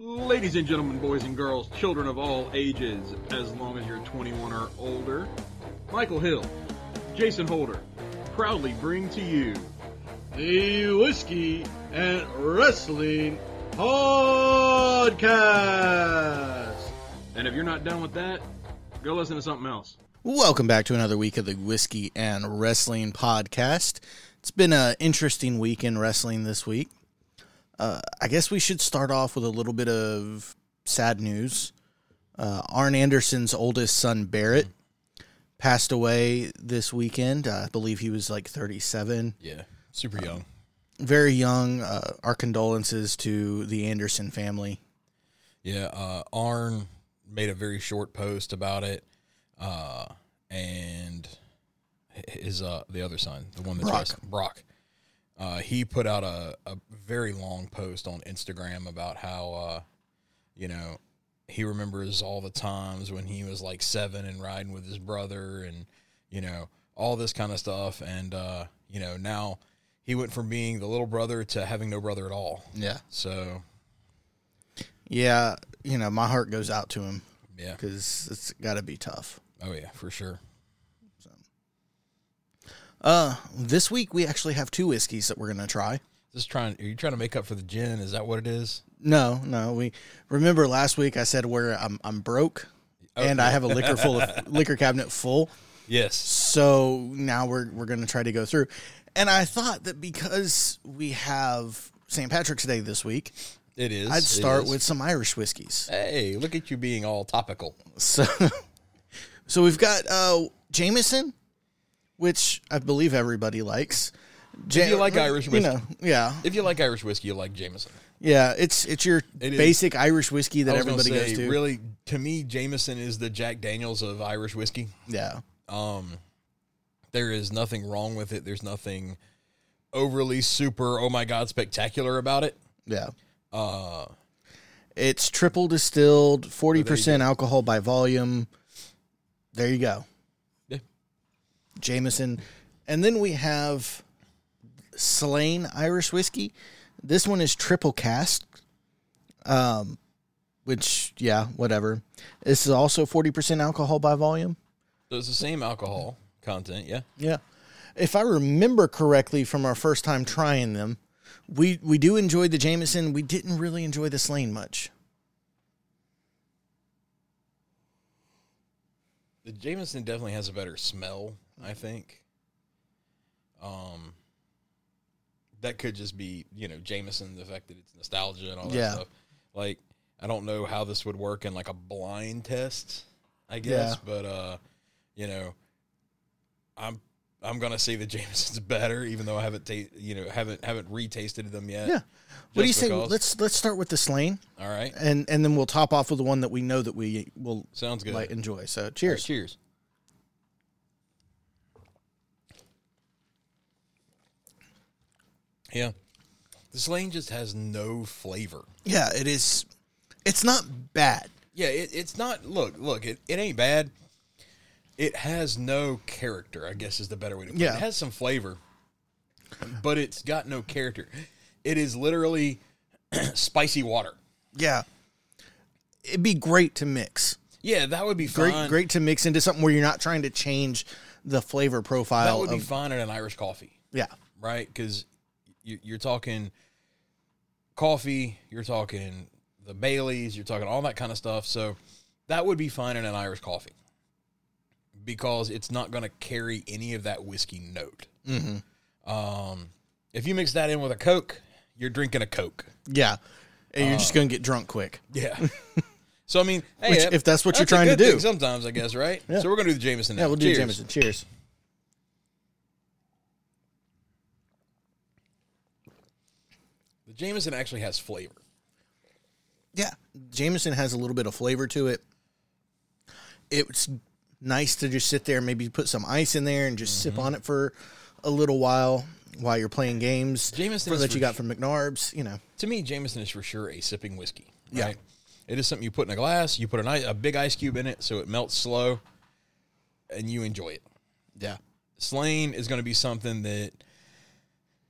Ladies and gentlemen, boys and girls, children of all ages, as long as you're 21 or older, Michael Hill, Jason Holder, proudly bring to you the Whiskey and Wrestling Podcast. And if you're not done with that, go listen to something else. Welcome back to another week of the Whiskey and Wrestling Podcast. It's been an interesting week in wrestling this week. Uh, I guess we should start off with a little bit of sad news. Uh, Arn Anderson's oldest son, Barrett, passed away this weekend. I believe he was like 37. Yeah, super young. Very young. Uh, our condolences to the Anderson family. Yeah, uh, Arn made a very short post about it, uh, and his uh, the other son, the one that's Brock. wrestling, Brock. Uh, he put out a, a very long post on Instagram about how, uh, you know, he remembers all the times when he was like seven and riding with his brother and, you know, all this kind of stuff. And, uh, you know, now he went from being the little brother to having no brother at all. Yeah. So, Yeah, you know, my heart goes out to him yeah. because it's got to be tough. Oh, yeah, for sure. Uh, this week we actually have two whiskeys that we're gonna try. Just trying, are you trying to make up for the gin? Is that what it is? No, no. We remember last week I said where I'm I'm broke, and I have a liquor full of liquor cabinet full. Yes. So now we're we're gonna try to go through, and I thought that because we have St. Patrick's Day this week, It is. I'd start is. with some Irish whiskeys. Hey, look at you being all topical. So, so we've got uh Jameson, which I believe everybody likes. If you like Irish you whiskey. know, yeah, If you like Irish whiskey, you like Jameson. yeah. It's it's your It basic Irish whiskey that everybody say, goes to. Really, to me, Jameson is the Jack Daniels of Irish whiskey. Yeah, Um, there is nothing wrong with it. There's nothing overly super. Oh my god, spectacular about it. yeah. Uh, It's triple distilled, forty percent alcohol by volume. There you go. Jameson, and then we have Slane Irish whiskey. This one is triple cask. Um, which yeah, whatever. This is also forty percent alcohol by volume. so it's the same alcohol content. Yeah. Yeah. If I remember correctly from our first time trying them, we we do enjoy the Jameson. We didn't really enjoy the Slane much. The Jameson definitely has a better smell, I think. Um, that could just be you know Jameson, the fact that it's nostalgia and all that Yeah. stuff. Like, I don't know how this would work in like a blind test, I guess, Yeah. but uh, you know, I'm I'm gonna say that Jameson's better, even though I haven't ta- you know haven't haven't retasted them yet. Yeah. What do you Just say? Let's let's start with the Slane, All right, and and then we'll top off with the one that we know that we will sounds good. like enjoy. So All right, cheers. Yeah. This Slane just has no flavor. Yeah, it is. It's not bad. Yeah, it, it's not. Look, look, it, it ain't bad. It has no character, I guess is the better way to put it. Yeah. It has some flavor, but it's got no character. It is literally spicy water. Yeah, it'd be great to mix. Yeah, that would be Great, fine. great to mix into something where you're not trying to change the flavor profile. That would be of, fine in an Irish coffee. yeah, right? Because you're talking coffee, you're talking the Baileys, you're talking all that kind of stuff. So that would be fine in an Irish coffee because it's not going to carry any of that whiskey note. Mm-hmm. Um, if you mix that in with a Coke, you're drinking a Coke. yeah, and you're just gonna get drunk quick. Yeah. so I mean, hey, Which, that- if that's what you're a trying to do. sometimes I guess, right? Yeah. So we're gonna do the Jameson. Now. Yeah, we'll do Cheers. Jameson. Cheers. The Jameson actually has flavor. Yeah, Jameson has a little bit of flavor to it. It's nice to just sit there, maybe put some ice in there, and just Mm-hmm. sip on it for a little while while you're playing games. Jameson for is that for you got from McNarb's. You know, to me, Jameson is for sure a sipping whiskey. Yeah. It is something you put in a glass, you put an, a big ice cube in it so it melts slow, and you enjoy it. yeah, Slane is going to be something that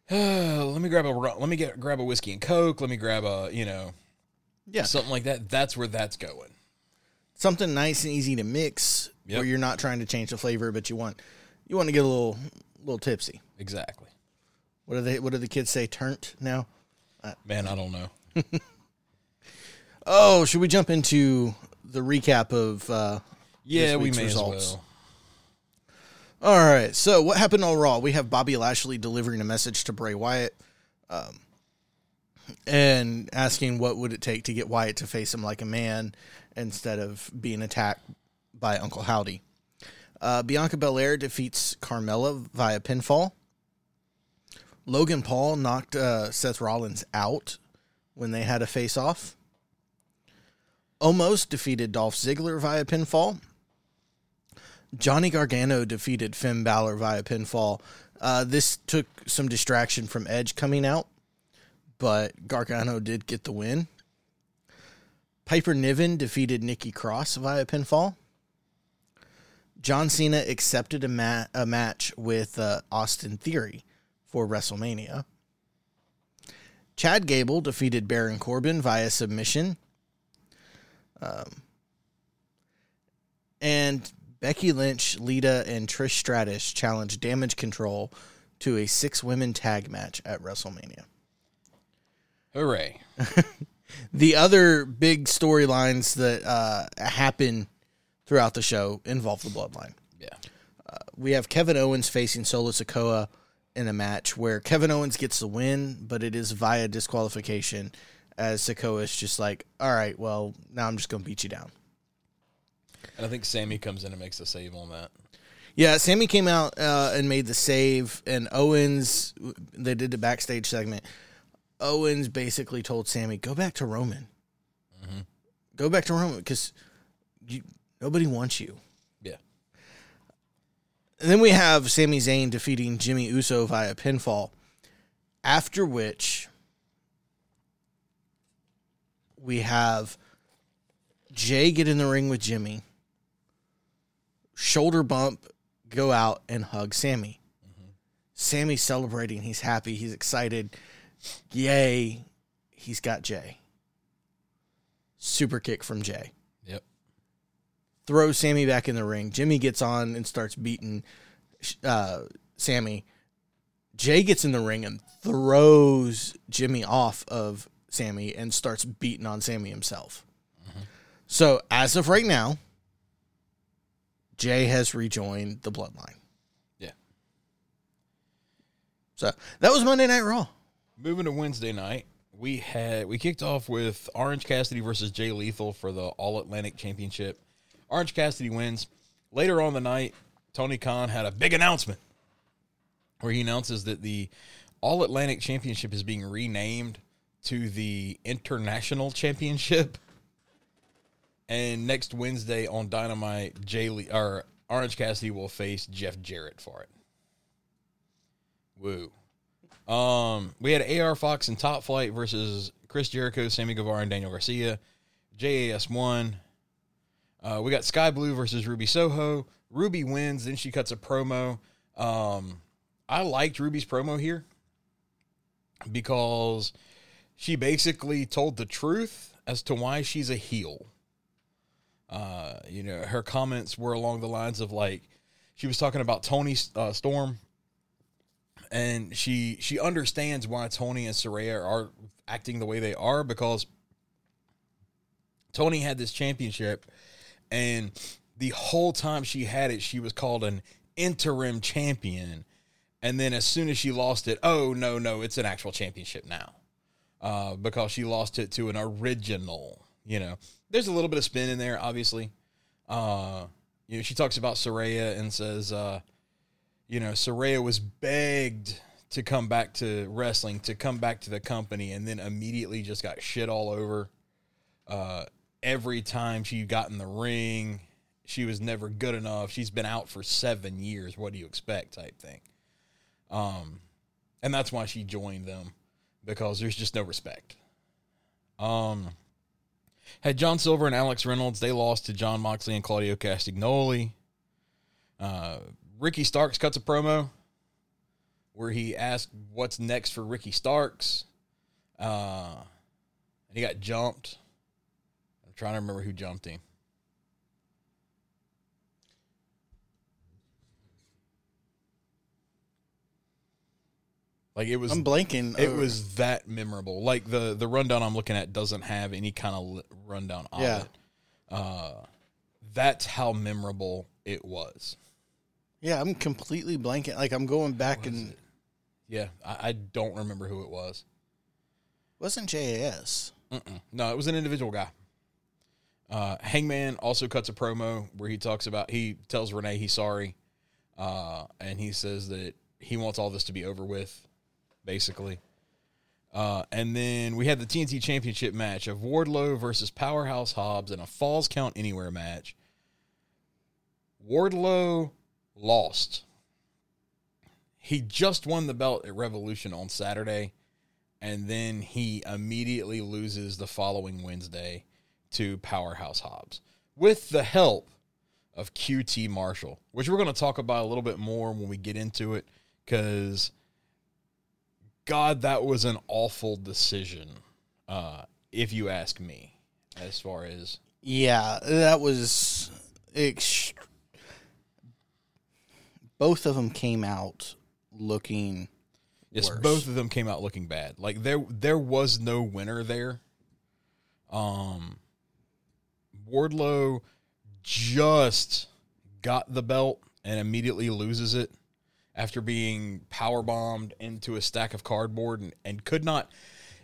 let me grab a let me get grab a whiskey and coke. Let me grab a you know Yeah. something like that. That's where that's going. Something nice and easy to mix Yep. where you're not trying to change the flavor, but you want you want to get a little little tipsy. Exactly. What do they what do the kids say? Turnt now? Man, I don't know. Oh, should we jump into the recap of uh Yeah, we may results. as well. All right. So what happened on Raw? We have Bobby Lashley delivering a message to Bray Wyatt, um, and asking what would it take to get Wyatt to face him like a man instead of being attacked by Uncle Howdy. Uh, Bianca Belair defeats Carmella via pinfall. Logan Paul knocked uh, Seth Rollins out when they had a face off. Omos defeated Dolph Ziggler via pinfall. Johnny Gargano defeated Finn Balor via pinfall. Uh, this took some distraction from Edge coming out, but Gargano did get the win. Piper Niven defeated Nikki Cross via pinfall. John Cena accepted a, ma- a match with uh, Austin Theory for WrestleMania. Chad Gable defeated Baron Corbin via submission. Um, and Becky Lynch, Lita, and Trish Stratus challenged Damage Control to a six women tag match at WrestleMania. Hooray. The other big storylines that uh, happen throughout the show involve the bloodline. Yeah. We have Kevin Owens facing Solo Sikoa in a match where Kevin Owens gets the win, but it is via disqualification, as Sikoa is just like, all right, well, now I'm just going to beat you down. And I think Sammy comes in and makes a save on that. Yeah, Sammy came out uh, and made the save, and Owens, they did the backstage segment. Owens basically told Sammy, "Go back to Roman. Go back to Roman because nobody wants you." Yeah. And then we have Sami Zayn defeating Jimmy Uso via pinfall. After which, we have Jay get in the ring with Jimmy, shoulder bump, go out and hug Sammy. Sammy's celebrating. He's happy. He's excited. Yay. He's got Jay. Super kick from Jay Yep. throws Sammy back in the ring. Jimmy gets on and starts beating uh, Sammy. Jay gets in the ring and throws Jimmy off of Sammy and starts beating on Sammy himself. So as of right now, Jay has rejoined the bloodline. Yeah. So that was Monday Night Raw. Moving to Wednesday night, we had we kicked off with Orange Cassidy versus Jay Lethal for the All Atlantic Championship. Orange Cassidy wins. Later on the night, Tony Khan had a big announcement where he announces that the All Atlantic Championship is being renamed to the International Championship. And next Wednesday on Dynamite, Jay Lee, or Orange Cassidy will face Jeff Jarrett for it. Woo. Um, we had AR Fox and Top Flight versus Chris Jericho, Sammy Guevara, and Daniel Garcia. JAS won. Uh, we got Skye Blue versus Ruby Soho. Ruby wins, then she cuts a promo. Um, I liked Ruby's promo here because she basically told the truth as to why she's a heel. Uh, you know, her comments were along the lines of like she was talking about Toni uh, Storm and she she understands why Toni and Saraya are acting the way they are because Toni had this championship and the whole time she had it she was called an interim champion. And then as soon as she lost it oh no no it's an actual championship now uh, because she lost it to an original you know there's a little bit of spin in there obviously uh, you know she talks about Saraya and says uh, you know, Saraya was begged to come back to wrestling, to come back to the company, and then immediately just got shit all over. Uh, every time she got in the ring, she was never good enough. She's been out for seven years. What do you expect? Type thing. Um, and that's why she joined them because there's just no respect. Um, had John Silver and Alex Reynolds. They lost to Jon Moxley and Claudio Castagnoli. Uh, Ricky Starks cuts a promo where he asked what's next for Ricky Starks. Uh, and he got jumped. I'm trying to remember who jumped him. Like it was I'm blanking. it Uh, was that memorable. Like the the rundown I'm looking at doesn't have any kind of li- rundown on Yeah. it. Uh, that's how memorable it was. Yeah, I'm completely blanking. Like I'm going back and it? Yeah, I, I don't remember who it was. wasn't JAS. Mm-mm. No, it was an individual guy. Uh, Hangman also cuts a promo where he talks about he tells Renee he's sorry, uh, and he says that he wants all this to be over with, basically. Uh, and then we had the TNT Championship match of Wardlow versus Powerhouse Hobbs in a Falls Count Anywhere match. Wardlow lost. He just won the belt at Revolution on Saturday and then he immediately loses the following Wednesday to Powerhouse Hobbs with the help of QT Marshall, which we're going to talk about a little bit more when we get into it because God, that was an awful decision, uh, if you ask me, as far as Yeah, that was. Ex- both of them came out looking. Yes, worse. both of them came out looking bad. Like there there was no winner there. Um Wardlow just got the belt and immediately loses it after being power bombed into a stack of cardboard and, and could not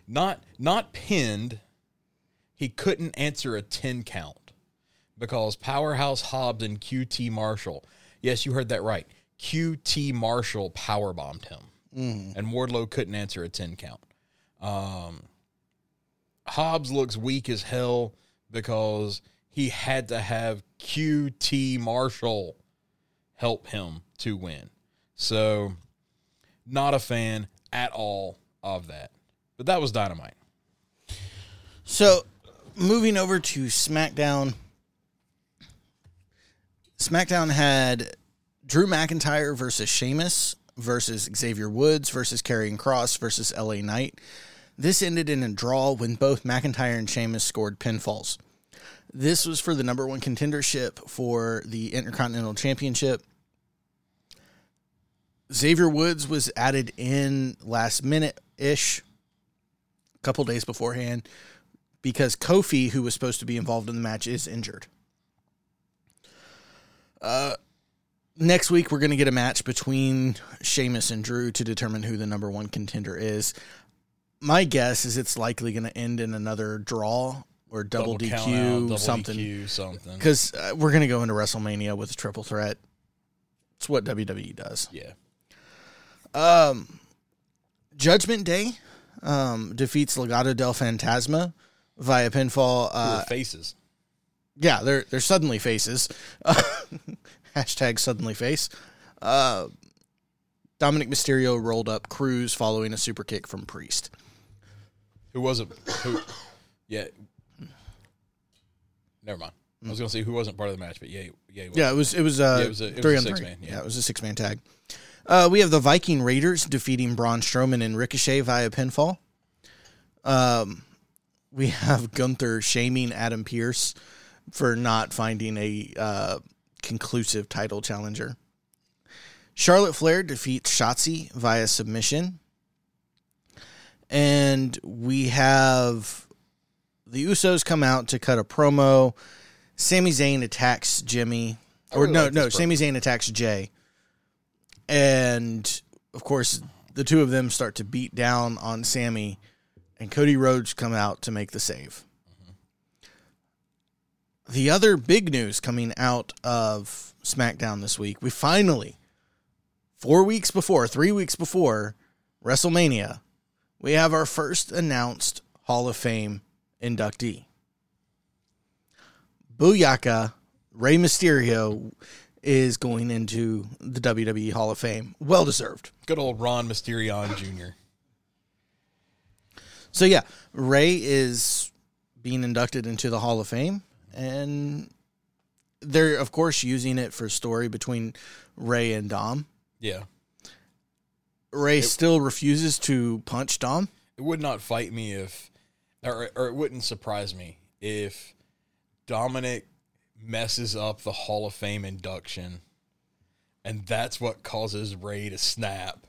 not not pinned. He couldn't answer a 10 count because Powerhouse Hobbs and QT Marshall. Yes, you heard that right. QT Marshall power bombed him Mm, and Wardlow couldn't answer a 10 count. Um, Hobbs looks weak as hell because he had to have QT Marshall help him to win. So, not a fan at all of that. But that was dynamite. So, moving over to SmackDown. SmackDown had Drew McIntyre versus Sheamus versus Xavier Woods versus Karrion Kross versus LA Knight. This ended in a draw when both McIntyre and Sheamus scored pinfalls. This was for the number one contendership for the Intercontinental Championship. Xavier Woods was added in last minute ish, a couple days beforehand, because Kofi, who was supposed to be involved in the match, is injured. Uh, next week we're going to get a match between Sheamus and Drew to determine who the number one contender is. My guess is it's likely going to end in another draw or double, out, DQ, double something. DQ, something. Because uh, we're going to go into WrestleMania with a triple threat. It's what WWE does. Yeah. Um, Judgment Day um, defeats Legado del Fantasma via pinfall. Uh, faces. yeah, they're they're suddenly faces. Hashtag suddenly face. Uh, Dominic Mysterio rolled up Cruz following a super kick from Priest. Who wasn't? Who? Yeah. Never mind. I was going to say who wasn't part of the match, but yeah, yeah, he was. Yeah, it was it was uh Yeah, it was a- it was three a on six three. man, yeah. yeah. it was a six man tag. Uh, we have the Viking Raiders defeating Braun Strowman and Ricochet via pinfall. Um, we have Gunther shaming Adam Pearce for not finding a uh, conclusive title challenger. Charlotte Flair defeats Shotzi via submission. And we have the Usos come out to cut a promo. Sami Zayn attacks Jimmy. Or really no, like no, promo. Sami Zayn attacks Jay. And of course, the two of them start to beat down on Sammy, and Cody Rhodes come out to make the save. The other big news coming out of SmackDown this week, we finally, four weeks before, three weeks before WrestleMania, we have our first announced Hall of Fame inductee. Booyaka, Rey Mysterio is going into the WWE Hall of Fame. Well deserved. Good old Ron Mysterio Jr. So yeah, Rey is being inducted into the Hall of Fame, and they're of course using it for story between Rey and Dom. Yeah. Rey still refuses to punch Dom. It would not fight me if, or, or it wouldn't surprise me if Dominic messes up the Hall of Fame induction, and that's what causes Rey to snap.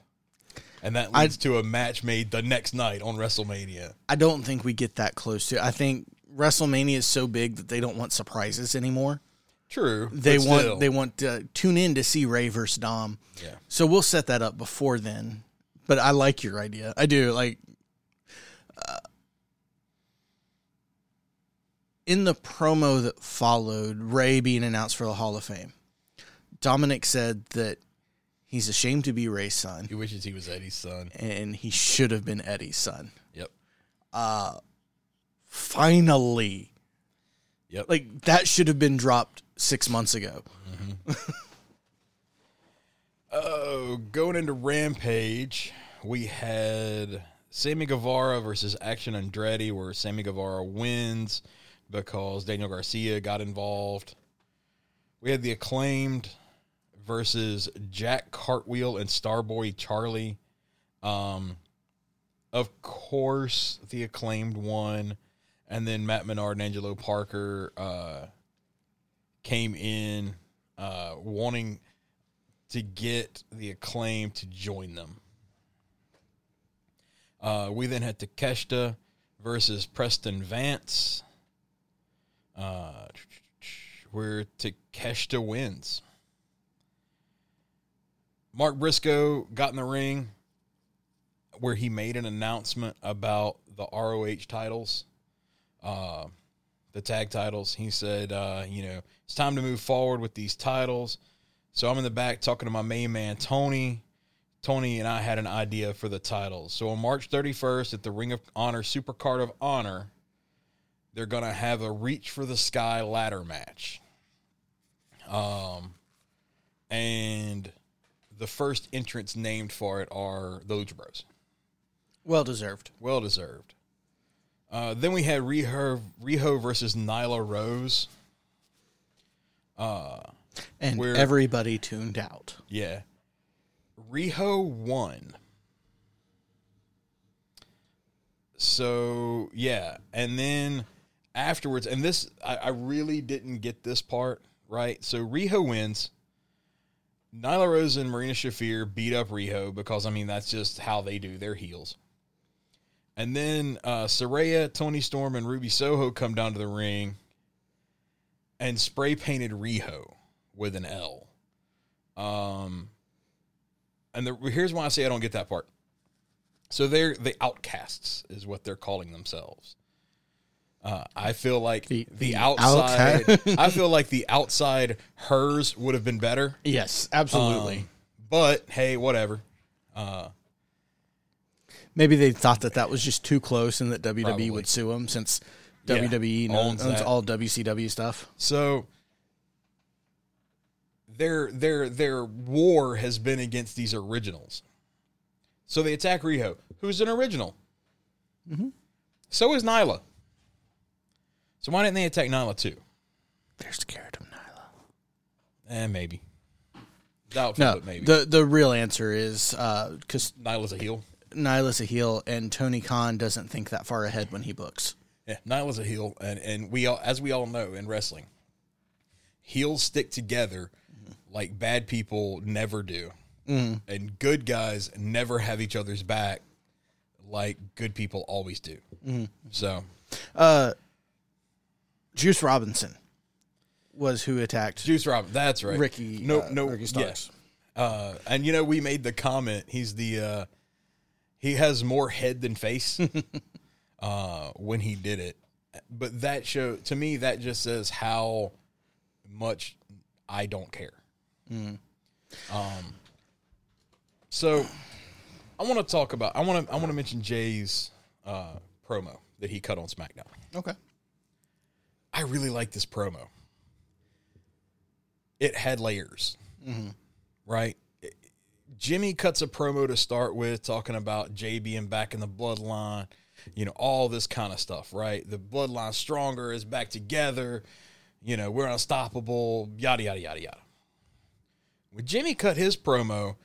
And that I- leads to a match made the next night on WrestleMania. I don't think we get that close to. I think WrestleMania is so big that they don't want surprises anymore. True. They want still. they want to tune in to see Rey versus Dom. Yeah. So we'll set that up before then. But I like your idea. I do like. Uh, in the promo that followed, Rey being announced for the Hall of Fame, Dominic said that he's ashamed to be Rey's son He wishes he was Eddie's son. and he should have been Eddie's son. Yep. Uh finally, Yep. like that should have been dropped six months ago. Oh, going into Rampage, we had Sammy Guevara versus Action Andretti, where Sammy Guevara wins because Daniel Garcia got involved. We had the acclaimed versus Jack Cartwheel and Starboy Charlie. Um, of course, the acclaimed won, and then Matt Menard and Angelo Parker uh, came in uh, wanting to get the acclaim to join them. Uh, we then had Takeshita versus Preston Vance, uh, where Takeshita wins. Mark Briscoe got in the ring where he made an announcement about the ROH titles, uh, the tag titles. He said, uh, you know, it's time to move forward with these titles. So I'm in the back talking to my main man, Tony. Tony and I had an idea for the titles. So on March 31st at the Ring of Honor Super Card of Honor, they're going to have a Reach for the Sky ladder match. Um, and the first entrants named for it are the Lucha Bros. Well deserved. Well deserved. Uh, then we had Riho, Riho versus Nyla Rose. And Where- everybody tuned out. Yeah. Riho won. So, yeah. And then afterwards, and this, I, I really didn't get this part, right? So, Riho wins. Nyla Rose and Marina Shafir beat up Riho because, I mean, that's just how they do their heels. And then uh, Saraya, Toni Storm, and Ruby Soho come down to the ring and spray painted Riho with an L. Um, and the, here's why I say I don't get that part. So they're the outcasts, is what they're calling themselves. Uh, I feel like the, The- outside. outcast. I feel like the outside hers would have been better. Yes, absolutely. Um, but hey, whatever. Maybe they thought that that was just too close and that WWE Probably. would sue them since Yeah, WWE owns owns, all WCW stuff. So their their their war has been against these originals. So they attack Riho, who's an original. So is Nyla. So why didn't they attack Nyla too? They're scared of Nyla. Eh, maybe. Doubtful, No, but maybe. the the real answer is uh, because Nyla's a heel. Nyla's a heel and Tony Khan doesn't think that far ahead when he books. Yeah, Nyla's a heel, and and we all, as we all know in wrestling, heels stick together like bad people never do, mm-hmm. and good guys never have each other's back like good people always do. Mm-hmm. So uh, Juice Robinson was who attacked Juice Robinson, that's right. Ricky. no, uh, no, Ricky Starks. yeah. Uh, and you know, we made the comment. He's the uh, he has more head than face. uh, when he did it, but that show to me that just says how much I don't care. Um, so I want to talk about. I want to. I want to mention Jay's uh, promo that he cut on SmackDown. Okay. I really like this promo. It had layers, right? Jimmy cuts a promo to start with, talking about Jay being back in the bloodline, you know, all this kind of stuff, right? The bloodline stronger is back together, you know, we're unstoppable, yada yada yada yada. When Jimmy cut his promo,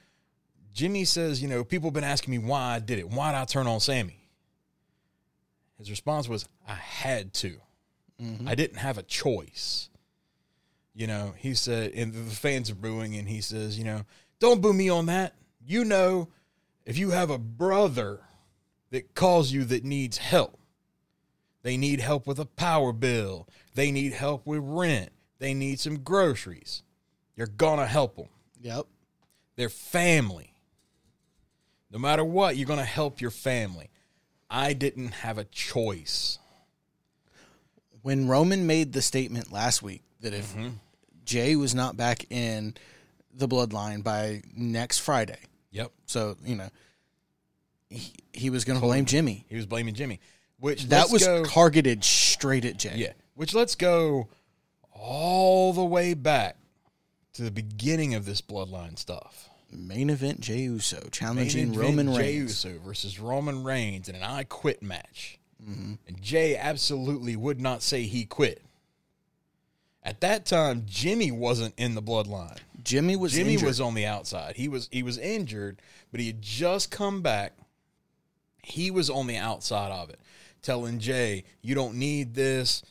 Jimmy says, you know, people have been asking me why I did it. Why did I turn on Sammy? His response was, I had to. Mm-hmm. I didn't have a choice. You know, he said, and the fans are booing, and he says, you know, don't boo me on that. You know, if you have a brother that calls you that needs help, they need help with a power bill, they need help with rent, they need some groceries, you're gonna help them. Yep. They're family. No matter what, you're going to help your family. I didn't have a choice. When Roman made the statement last week that if Mm-hmm. Jay was not back in the bloodline by next Friday, Yep. so you know he, he was going to blame Jimmy. He was blaming Jimmy, which That was go, targeted straight at Jay. yeah. Which let's go all the way back to the beginning of this bloodline stuff. Main event Jey Uso challenging Roman Jey Reigns. Uso versus Roman Reigns in an I Quit match, Mm-hmm. and Jay absolutely would not say he quit. At that time, Jimmy wasn't in the bloodline. Jimmy was Jimmy injured. was on the outside. He was he was injured, but he had just come back. He was on the outside of it, telling Jay, "You don't need this."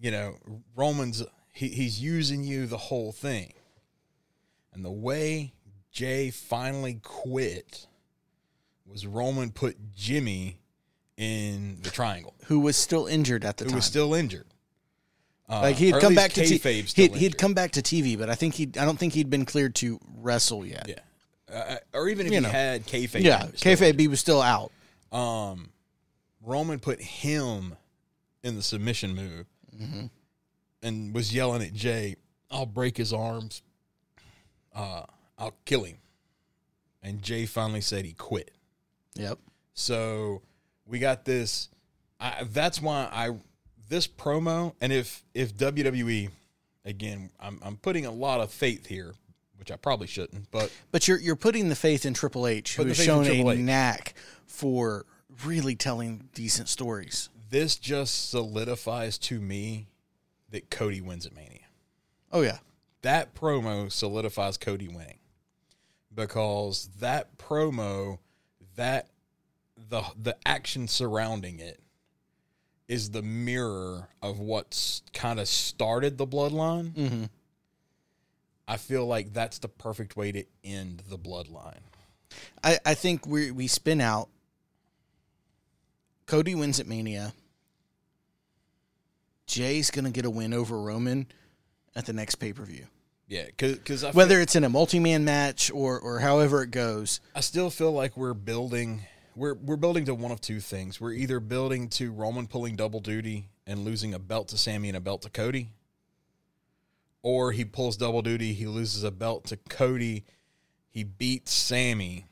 You know, Roman's he, he's using you the whole thing. And the way Jay finally quit was Roman put Jimmy in the triangle, who was still injured at the time. who time. was still injured. Uh, like he or had at come least back to t- kayfabe still he'd, he'd injured. come back to TV, but I think he I don't think he'd been cleared to wrestle yet. Yeah. Uh, or even if You he know. had kayfabe. Yeah, he was still kayfabe was still out. um, Roman put him in the submission move Mm-hmm. and was yelling at Jay, "I'll break his arms. Uh, I'll kill him." And Jay finally said he quit. Yep. So we got this. I, that's why I this promo and if if WWE again, I'm I'm putting a lot of faith here, which I probably shouldn't, but But you're you're putting the faith in Triple H, who has the faith in shown a H. knack for really telling decent stories. this just solidifies to me that Cody wins at Mania. Oh yeah. That promo solidifies Cody winning because that promo, that the the action surrounding it is the mirror of what's kind of started the bloodline. Mm-hmm. I feel like that's the perfect way to end the bloodline. I, I think we we spin out. Cody wins at Mania. Jay's gonna get a win over Roman at the next pay per view. Yeah, because Whether it's in a multi man match or or however it goes. I still feel like we're building we're we're building to one of two things. We're either building to Roman pulling double duty and losing a belt to Sammy and a belt to Cody. Or he pulls double duty, he loses a belt to Cody, he beats Sammy.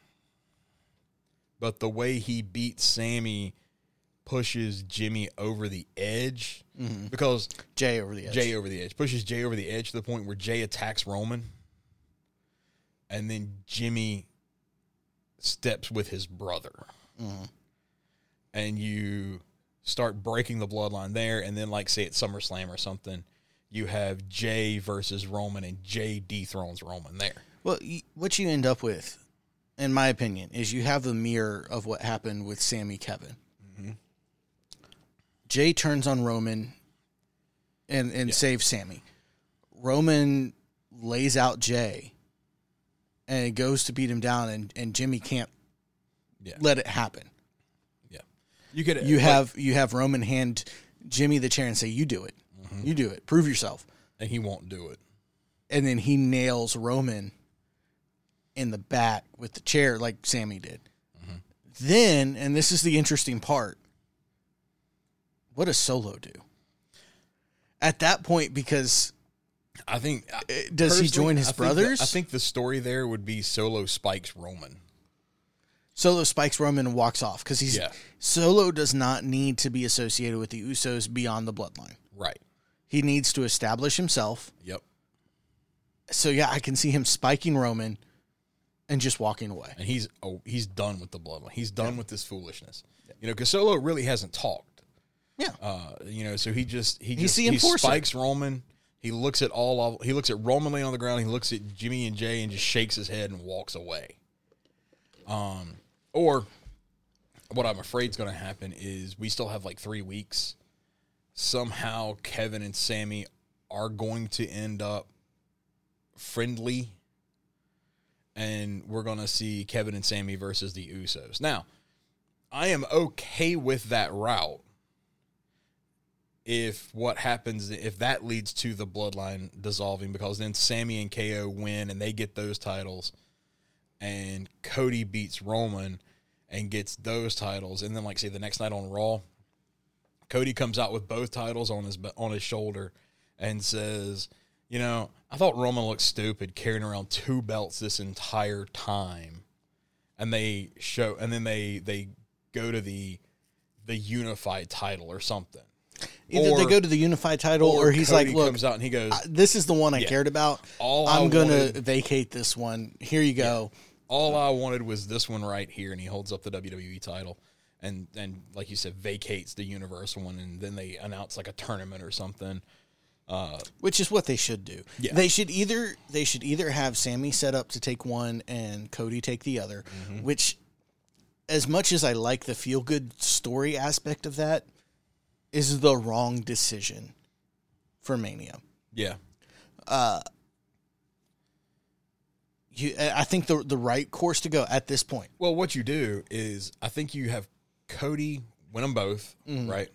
But the way he beats Sammy pushes Jimmy over the edge mm-hmm. because Jay over the edge. Jay over the edge. Pushes Jay over the edge to the point where Jay attacks Roman. And then Jimmy steps with his brother. Mm-hmm. And you start breaking the bloodline there. And then, like, say at SummerSlam or something, you have Jay versus Roman, and Jay dethrones Roman there. Well, what you end up with, in my opinion, is you have the mirror of what happened with Sammy Kevin. Mm-hmm. Jay turns on Roman and, and saves Sammy. Roman lays out Jay and goes to beat him down, and, and Jimmy can't Yeah. let it happen. Yeah. You could You like- have you have Roman hand Jimmy the chair and say, "You do it, mm-hmm. you do it, prove yourself." and he won't do it. and then he nails Roman in the back with the chair like Sammy did. Mm-hmm. Then, and this is the interesting part, what does Solo do? At that point, because I think. uh, does he join his I think the- brothers? I think the story there would be Solo spikes Roman. Solo spikes Roman and walks off because he's Yeah. Solo does not need to be associated with the Usos beyond the bloodline. Right. He needs to establish himself. Yep. So yeah, I can see him spiking Roman and just walking away. and he's oh he's done with the bloodline. He's done with this foolishness. You know, because Solo really hasn't talked. Yeah. Uh, you know, so he just he He's just he spikes Roman. He looks at all of he looks at Roman laying on the ground. He looks at Jimmy and Jay and just shakes his head and walks away. Um, or what I'm afraid is going to happen is we still have like three weeks somehow Kevin and Sammy are going to end up friendly and we're going to see Kevin and Sammy versus the Usos. Now, I am okay with that route if what happens if that leads to the bloodline dissolving because then Sammy and KO win and they get those titles and Cody beats Roman and gets those titles and then like say the next night on Raw Cody comes out with both titles on his on his shoulder and says, "You know, I thought Roman looked stupid carrying around two belts this entire time." And they show and then they they go to the the unified title or something. Either Or- they go to the unified title, or, he's Cody like, "Look, comes out and he goes, this is the one I Yeah. cared about. All I'm gonna vacate this one. Here you go." all I wanted was this one right here, and he holds up the WWE title, and and like you said, vacates the Universal one, and then they announce like a tournament or something. which is what they should do. Yeah. They should either they should either have Sammy set up to take one and Cody take the other, Mm-hmm. which as much as I like the feel good story aspect of that is the wrong decision for Mania. Yeah, Uh, You, I think the the right course to go at this point. Well, what you do is, I think you have Cody win them both, right?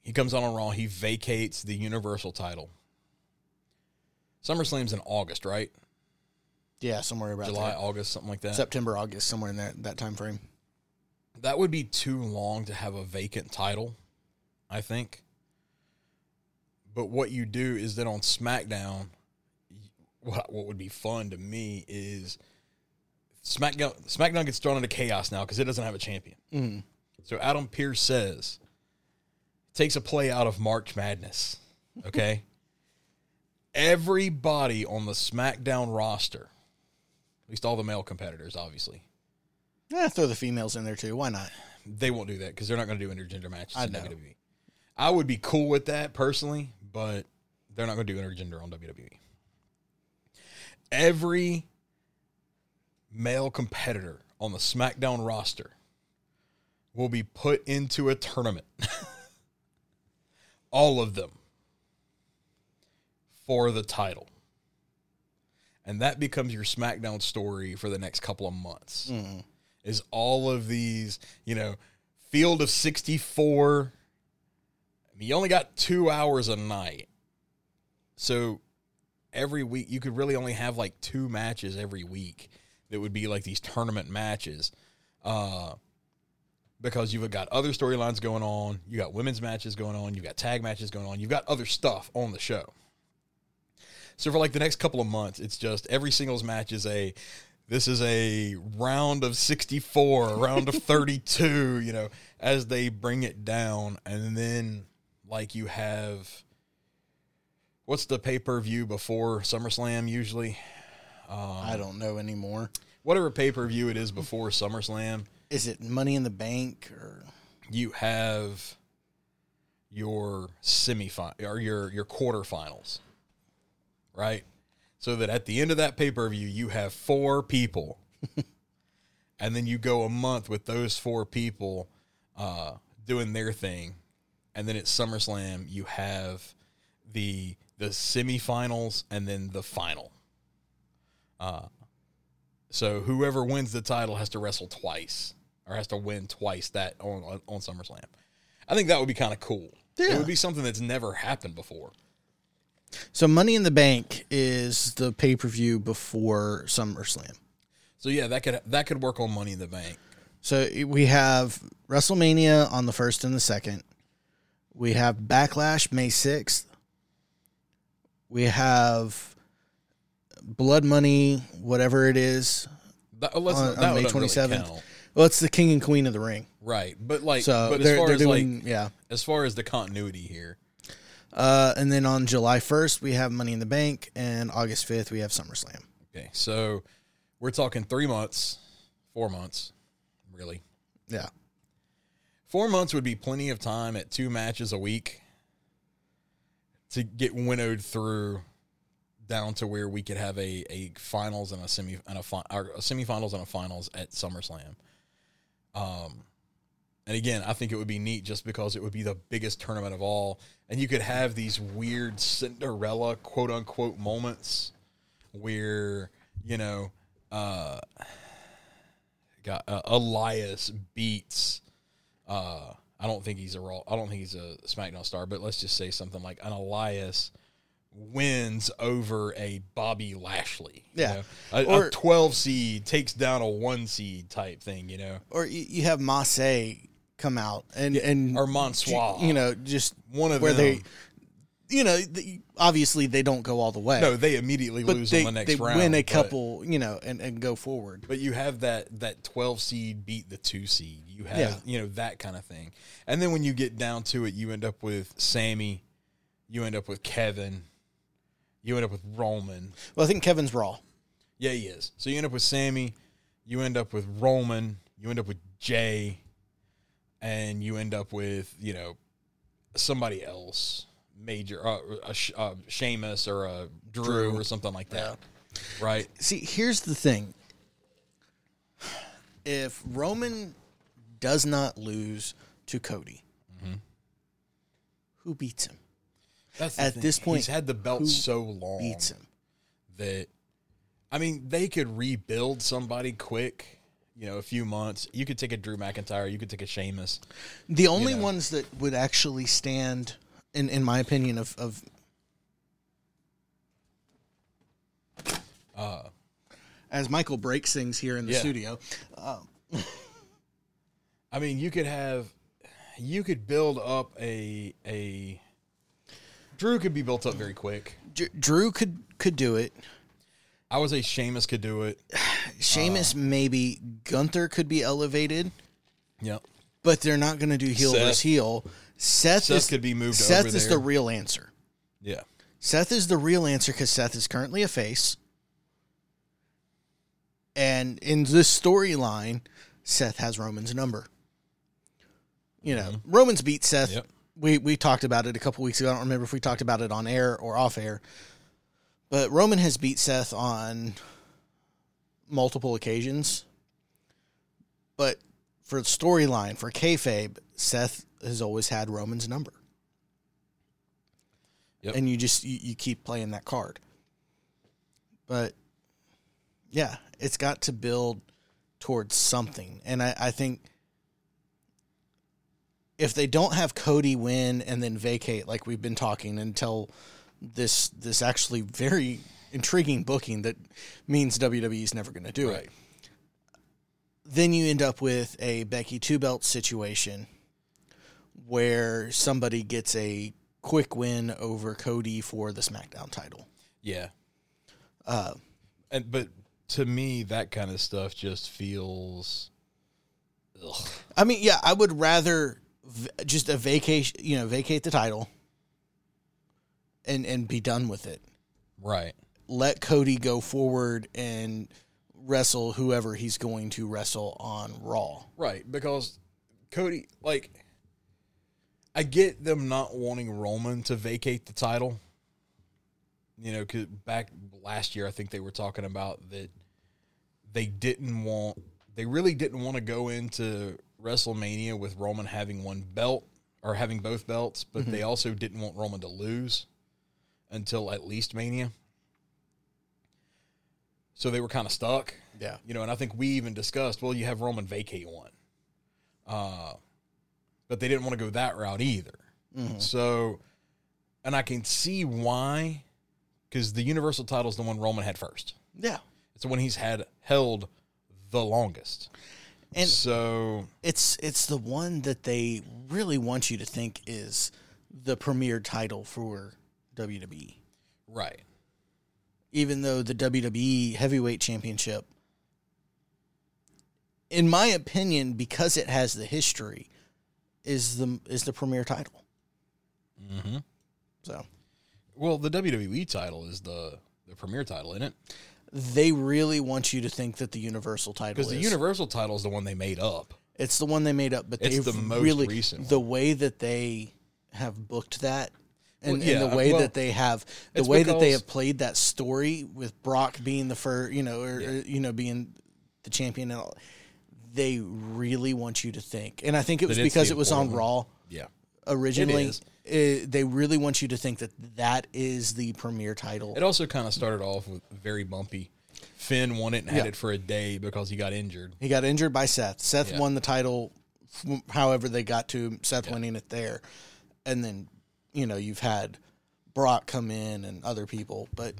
He comes on a Raw. He vacates the Universal title. SummerSlam's in August, right? Yeah, somewhere about July, there. August, something like that. September, August, somewhere in that that time frame. That would be too long to have a vacant title, I think. But what you do is then on SmackDown, what what would be fun to me is SmackDown. SmackDown gets thrown into chaos now because it doesn't have a champion. Mm. So Adam Pearce says takes a play out of March Madness. Okay, everybody on the SmackDown roster, at least all the male competitors, obviously, Yeah, throw the females in there too. Why not? they won't do that because they're not going to do intergender matches I in know. WWE. I would be cool with that personally, but they're not going to do intergender on WWE. Every male competitor on the SmackDown roster will be put into a tournament. All of them for the title. And that becomes your SmackDown story for the next couple of months mm-hmm. Is all of these, you know, field of 64. I mean, you only got two hours a night. So every week, you could really only have like two matches every week that would be like these tournament matches. Uh, because you've got other storylines going on, you got women's matches going on, you've got tag matches going on, you've got other stuff on the show. So for like the next couple of months, it's just every singles match is a this is a round of 64, round of 32, you know, as they bring it down and then like you have what's the pay-per-view before SummerSlam usually? Um, I don't know anymore. Whatever pay-per-view it is before SummerSlam, Is it Money in the Bank or you have your semifinal or your your quarterfinals, right? So that at the end of that pay per view, you have four people, and then you go a month with those four people uh, doing their thing, and then at SummerSlam you have the the semifinals and then the final. Uh, so whoever wins the title has to wrestle twice or has to win twice that on on, on SummerSlam. I think that would be kind of cool. It would be something that's never happened before. So Money in the Bank is the pay per view before SummerSlam. So yeah, that could that could work on Money in the Bank. So we have WrestleMania on the first and the second. We have Backlash May sixth. We have Blood Money, whatever it is. That, On- that on May doesn't really 27th. Well, it's the King and Queen of the Ring. right? But like, So but as they're, far they're as doing like, yeah. as far as the continuity here, Uh, and then on July first we have Money in the Bank, and August fifth we have SummerSlam. okay. So we're talking three months, four months, really. Yeah, Four months would be plenty of time at two matches a week to get winnowed through down to where we could have a, a finals and a semi and a, fi- or a semifinals and a finals at SummerSlam. Um, And again, I think it would be neat just because it would be the biggest tournament of all, and you could have these weird Cinderella quote unquote moments where you know, uh, got uh, Elias beats. Uh, I don't think he's a raw. I don't think he's a SmackDown star, but let's just say something like an Elias wins over a Bobby Lashley. you Yeah. know? a, Or- a twelve seed takes down a one seed type thing. You know, Or you, you have Masse come out and and or Mansoor. you know just one of where them. they you know the, obviously they don't go all the way. no, they immediately but lose they, on the next they round. win a but- couple, you know, and, and go forward. But you have that that twelve seed beat the two seed. You have Yeah. you know that kind of thing. And then when you get down to it, you end up with Sami, you end up with Kevin, you end up with Roman. Well, I think Kevin's Raw. Yeah, he is. So you end up with Sami, you end up with Roman, you end up with Jey, and you end up with you know somebody else, major, uh, a, Sh- uh, Sheamus or a Drew, Drew. or something like that, right? See, here's the thing. If Roman does not lose to Cody, Mm-hmm. who beats him? That's At this point, he's had the belt so long Beats him. that I mean they could rebuild somebody quick. You know, a few months. You could take a Drew McIntyre. You could take a Sheamus. The only know. ones that would actually stand, in in my opinion, of of Uh, as Michael breaks things here in the Yeah. studio. I mean, you could have, you could build up a a. Drew could be built up very quick. Dr- Drew could could do it. I would say Sheamus could do it. Sheamus Uh. maybe. Gunther could be elevated, Yep. but they're not going to do heel Seth. versus heel. Seth, Seth is, could be moved Seth over is there. the real answer. Yeah. Seth is the real answer because Seth is currently a face. And in this storyline, Seth has Roman's number. You know, Roman's beat Seth. Yep. We we talked about it a couple weeks ago. I don't remember if we talked about it on air or off air. But Roman has beat Seth on multiple occasions. But for the storyline, for kayfabe, Seth has always had Roman's number Yep. and you just you, you keep playing that card. But yeah, it's got to build towards something, and I, I think if they don't have Cody win and then vacate like we've been talking until this this actually very intriguing booking that means WWE is never going to do Right. it. Then you end up with a Becky two belt situation where somebody gets a quick win over Cody for the SmackDown title. Yeah. Uh, And but to me, that kind of stuff just feels. Ugh. I mean, yeah, I would rather v- just a vacation, you know, vacate the title and and be done with it. Right. Let Cody go forward and wrestle whoever he's going to wrestle on Raw. Right, because Cody, like, I get them not wanting Roman to vacate the title. You know, cause back last year, I think they were talking about that they didn't want, they really didn't want to go into WrestleMania with Roman having one belt or having both belts, but they mm-hmm. also didn't want Roman to lose until at least Mania. So they were kind of stuck. Yeah. You know, and I think we even discussed, well, you have Roman vacate one. Uh, but they didn't want to go that route either. So, and I can see why, because the Universal title is the one Roman had first. Yeah. It's the one he's had held the longest. And so, it's it's the one that they really want you to think is the premier title for WWE. right. Even though the WWE Heavyweight Championship, in my opinion, because it has the history, is the is the premier title. Mm-hmm. So Well, the WWE title is the, the premier title, isn't it? they really want you to think that the Universal title Because is. the Universal title is the one they made up. it's the one they made up, but It's the most really recent the way that they have booked that. And, Well, yeah, and the way well, that they have the way that they have played that story with Brock being the first, you know, or, or, you know, being the champion and all, they really want you to think, and I think it was because it was on Raw Yeah. originally. eh, they really want you to think that that is the premier title. It also kind of started off with very bumpy. Finn won it and had Yeah. it for a day because he got injured. He got injured by Seth. Seth Yeah. won the title, however they got to Seth winning it there, and then you know you've had Brock come in and other people, but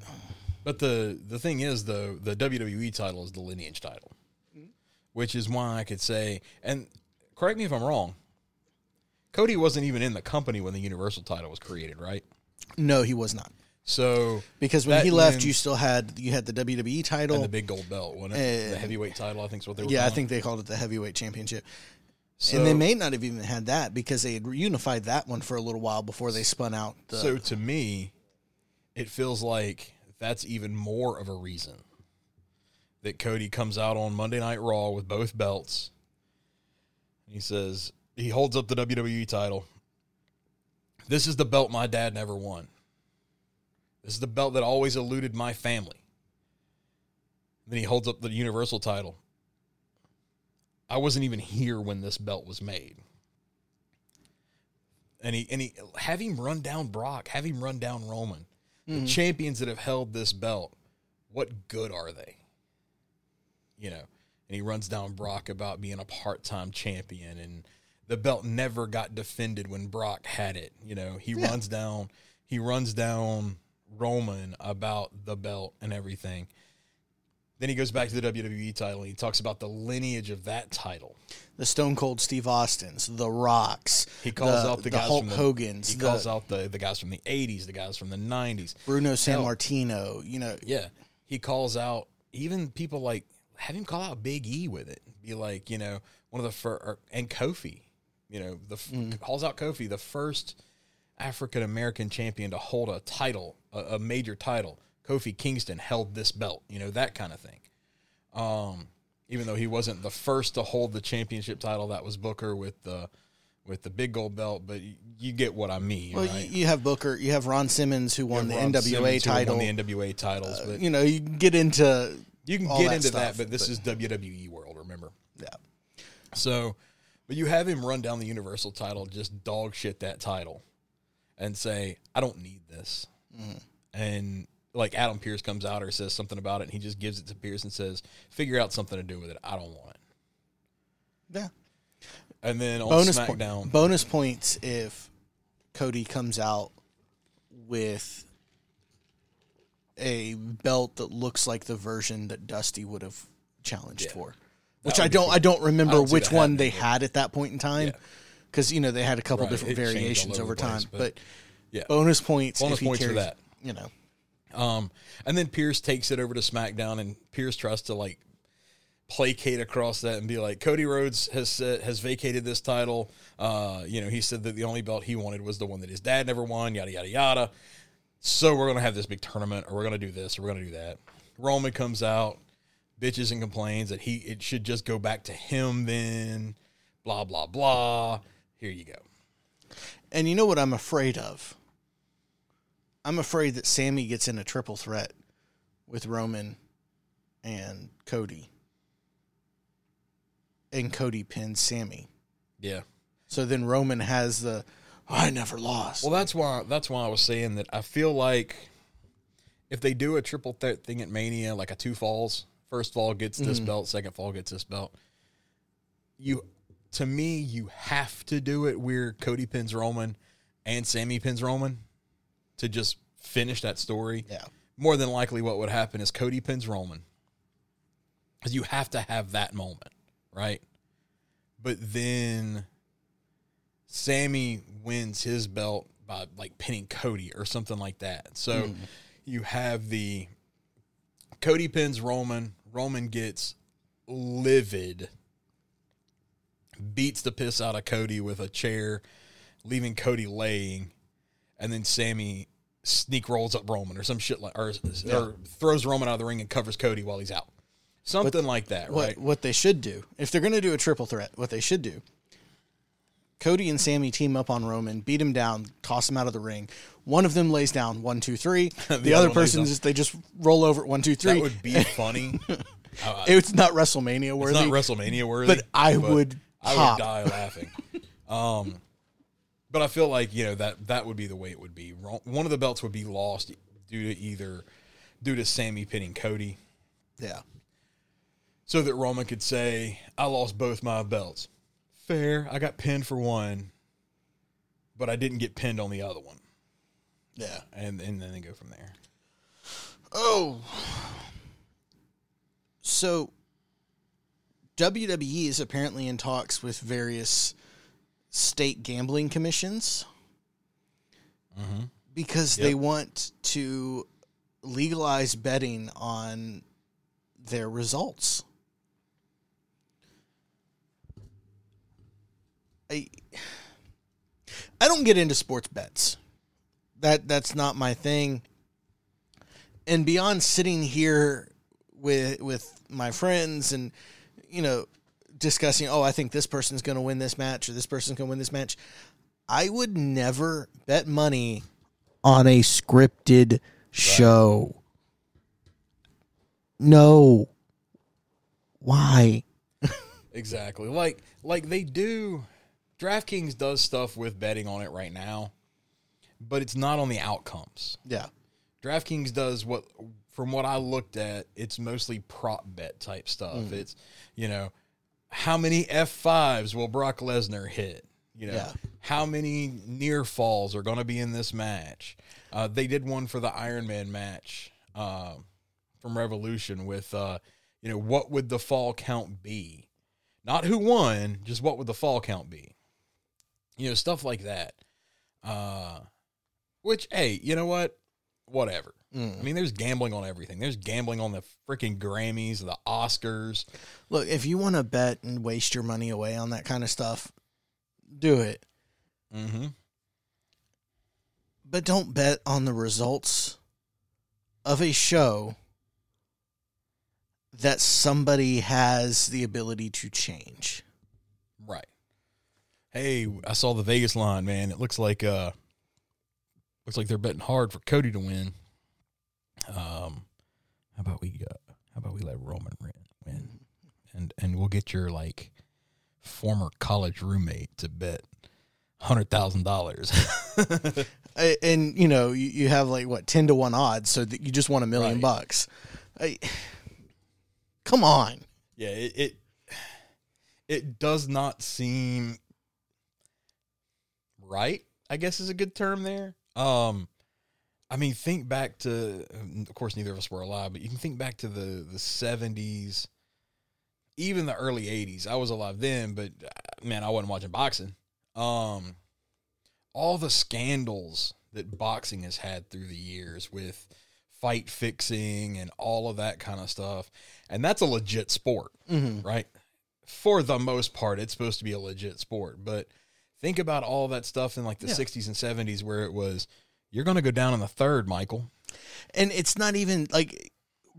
But the the thing is, though, the WWE title is the lineage title, which is why I could say, and correct me if I'm wrong. Cody wasn't even in the company when the Universal title was created, right? no, he was not So because when he left, means- you still had you had the WWE title. and the big gold belt, wasn't it? The heavyweight title, I think is what they were. yeah, I think they called it the heavyweight championship. So, and they may not have even had that because they had unified that one for a little while before they spun out. The, So to me, it feels like that's even more of a reason that Cody comes out on Monday Night Raw with both belts. He says he holds up the WWE title. This is the belt my dad never won. This is the belt that always eluded my family. Then he holds up the Universal title. I wasn't even here when this belt was made and he and he have him run down Brock, have him run down Roman, the hmm. champions that have held this belt. What good are they? You know, and he runs down Brock about being a part-time champion, and the belt never got defended when Brock had it. You know, he runs down he runs down Roman about the belt and everything. Then he goes back to the WWE title and he talks about the lineage of that title. the Stone Cold Steve Austin's, the Rocks. He calls the, out the, the guys Hulk from the, Hogan's. He the calls out the, the guys from the '80s, the guys from the '90s. Bruno San. Martino. You know, Yeah, he calls out even people like have him call out Big E with it. Be like, you know, one of the first and Kofi. You know, the Mm. calls out Kofi, the first African American champion to hold a title, a, a major title. Kofi Kingston held this belt. You know that kind of thing. Um, even though he wasn't the first to hold the championship title, that was Booker with the with the big gold belt. But you, get what I mean, well, right? you, have Booker, you have Ron Simmons who won the Ron NWA Simmons, who won title. the NWA titles, but you know, you can get into you can get that into stuff, that, but this is WWE world, remember? yeah. So, but you have him run down the Universal title, just dog shit that title, and say, "I don't need this." Mm-hmm. And like Adam Pearce comes out or says something about it, and he just gives it to Pearce and says, "Figure out something to do with it. I don't want it." Yeah. And then on Bonus SmackDown, bonus points if Cody comes out with a belt that looks like the version that Dusty would have challenged Yeah. for. Which I don't cool. I don't remember I don't which one they had at that point in time. Yeah. Because you know they had a couple Right, different it variations over over place, time, but- but, yeah. bonus points. Bonus if he points for carries- that. You know, Um, and then Pearce takes it over to SmackDown, and Pearce tries to like placate across that and be like, Cody Rhodes has said, has vacated this title. Uh, you know, he said that the only belt he wanted was the one that his dad never won. Yada yada yada. So we're gonna have this big tournament, or we're gonna do this, or we're gonna do that. Roman comes out, bitches and complains that he it should just go back to him then. Blah blah blah. Here you go. and you know what I'm afraid of. I'm afraid that Sami gets in a triple threat with Roman and Cody. And Cody pins Sami. Yeah. So then Roman has the I never lost. Well, that's why that's why I was saying that I feel like if they do a triple threat thing at Mania, like a two falls, first fall gets this mm-hmm. belt, second fall gets this belt. You, to me, you have to do it where Cody pins Roman and Sami pins Roman to just finish that story. yeah. More than likely, what would happen is Cody pins Roman because you have to have that moment, right? But then Sami wins his belt by like pinning Cody or something like that. So hmm. you have the Cody pins Roman, Roman gets livid, beats the piss out of Cody with a chair, leaving Cody laying, and then Sami sneak rolls up Roman or some shit like or, or throws Roman out of the ring and covers Cody while he's out. Something like that, What right? what they should do, if they're gonna do a triple threat, what they should do. Cody and Sami team up on Roman, beat him down, toss him out of the ring. One of them lays down one, two, three. the, other other person just they just roll over one, two, three. That would be funny. Uh, It's not WrestleMania worthy. it's not WrestleMania worthy, but I would I pop. would die laughing. um, but I feel like you know that that would be the way it would be. One of the belts would be lost due to either due to Sami pinning Cody, Yeah. so that Roman could say, "I lost both my belts." Fair, I got pinned for one, but I didn't get pinned on the other one, Yeah. and and then they go from there. Oh. So WWE is apparently in talks with various state gambling commissions Mm-hmm. because Yep. they want to legalize betting on their results. I I don't get into sports bets. That that's not my thing. And beyond sitting here with with my friends and you know discussing, oh, I think this person's going to win this match or this person's going to win this match. I would never bet money on a scripted show. No. Why? Exactly. Like like they do DraftKings does stuff with betting on it right now, but it's not on the outcomes. Yeah. DraftKings does what from what I looked at, it's mostly prop bet type stuff. Mm. It's, you know, how many F5s will Brock Lesnar hit? You know, Yeah. how many near falls are going to be in this match? Uh, they did one for the Iron Man match uh, from Revolution with, uh, you know, what would the fall count be? Not who won, just what would the fall count be? You know, stuff like that. Uh, which, hey, you know what? Whatever. Mm. I mean, there's gambling on everything. There's gambling on the freaking Grammys, the Oscars. Look, if you want to bet and waste your money away on that kind of stuff, do it. Mm-hmm. But don't bet on the results of a show that somebody has the ability to change. Right. Hey, I saw the Vegas line, man. It looks like uh looks like they're betting hard for Cody to win. Um how about we uh, how about we let Roman win? And and we'll get your like former college roommate to bet hundred thousand dollars. And, you know, you, you have like, what, 10 to 1 odds, so that you just won a million Right. bucks. I, come on. Yeah, it, it it does not seem right. I guess is a good term there. Um, I mean, think back to, of course, neither of us were alive, but you can think back to the the seventies, even the early eighties. I was alive then, but uh, man, I wasn't watching boxing. Um, all the scandals that boxing has had through the years with fight fixing and all of that kind of stuff, and that's a legit sport Mm-hmm. right? For the most part, it's supposed to be a legit sport. But think about all that stuff in like the Yeah. 60s and 70s where it was, you're going to go down in the third, Michael. And it's not even like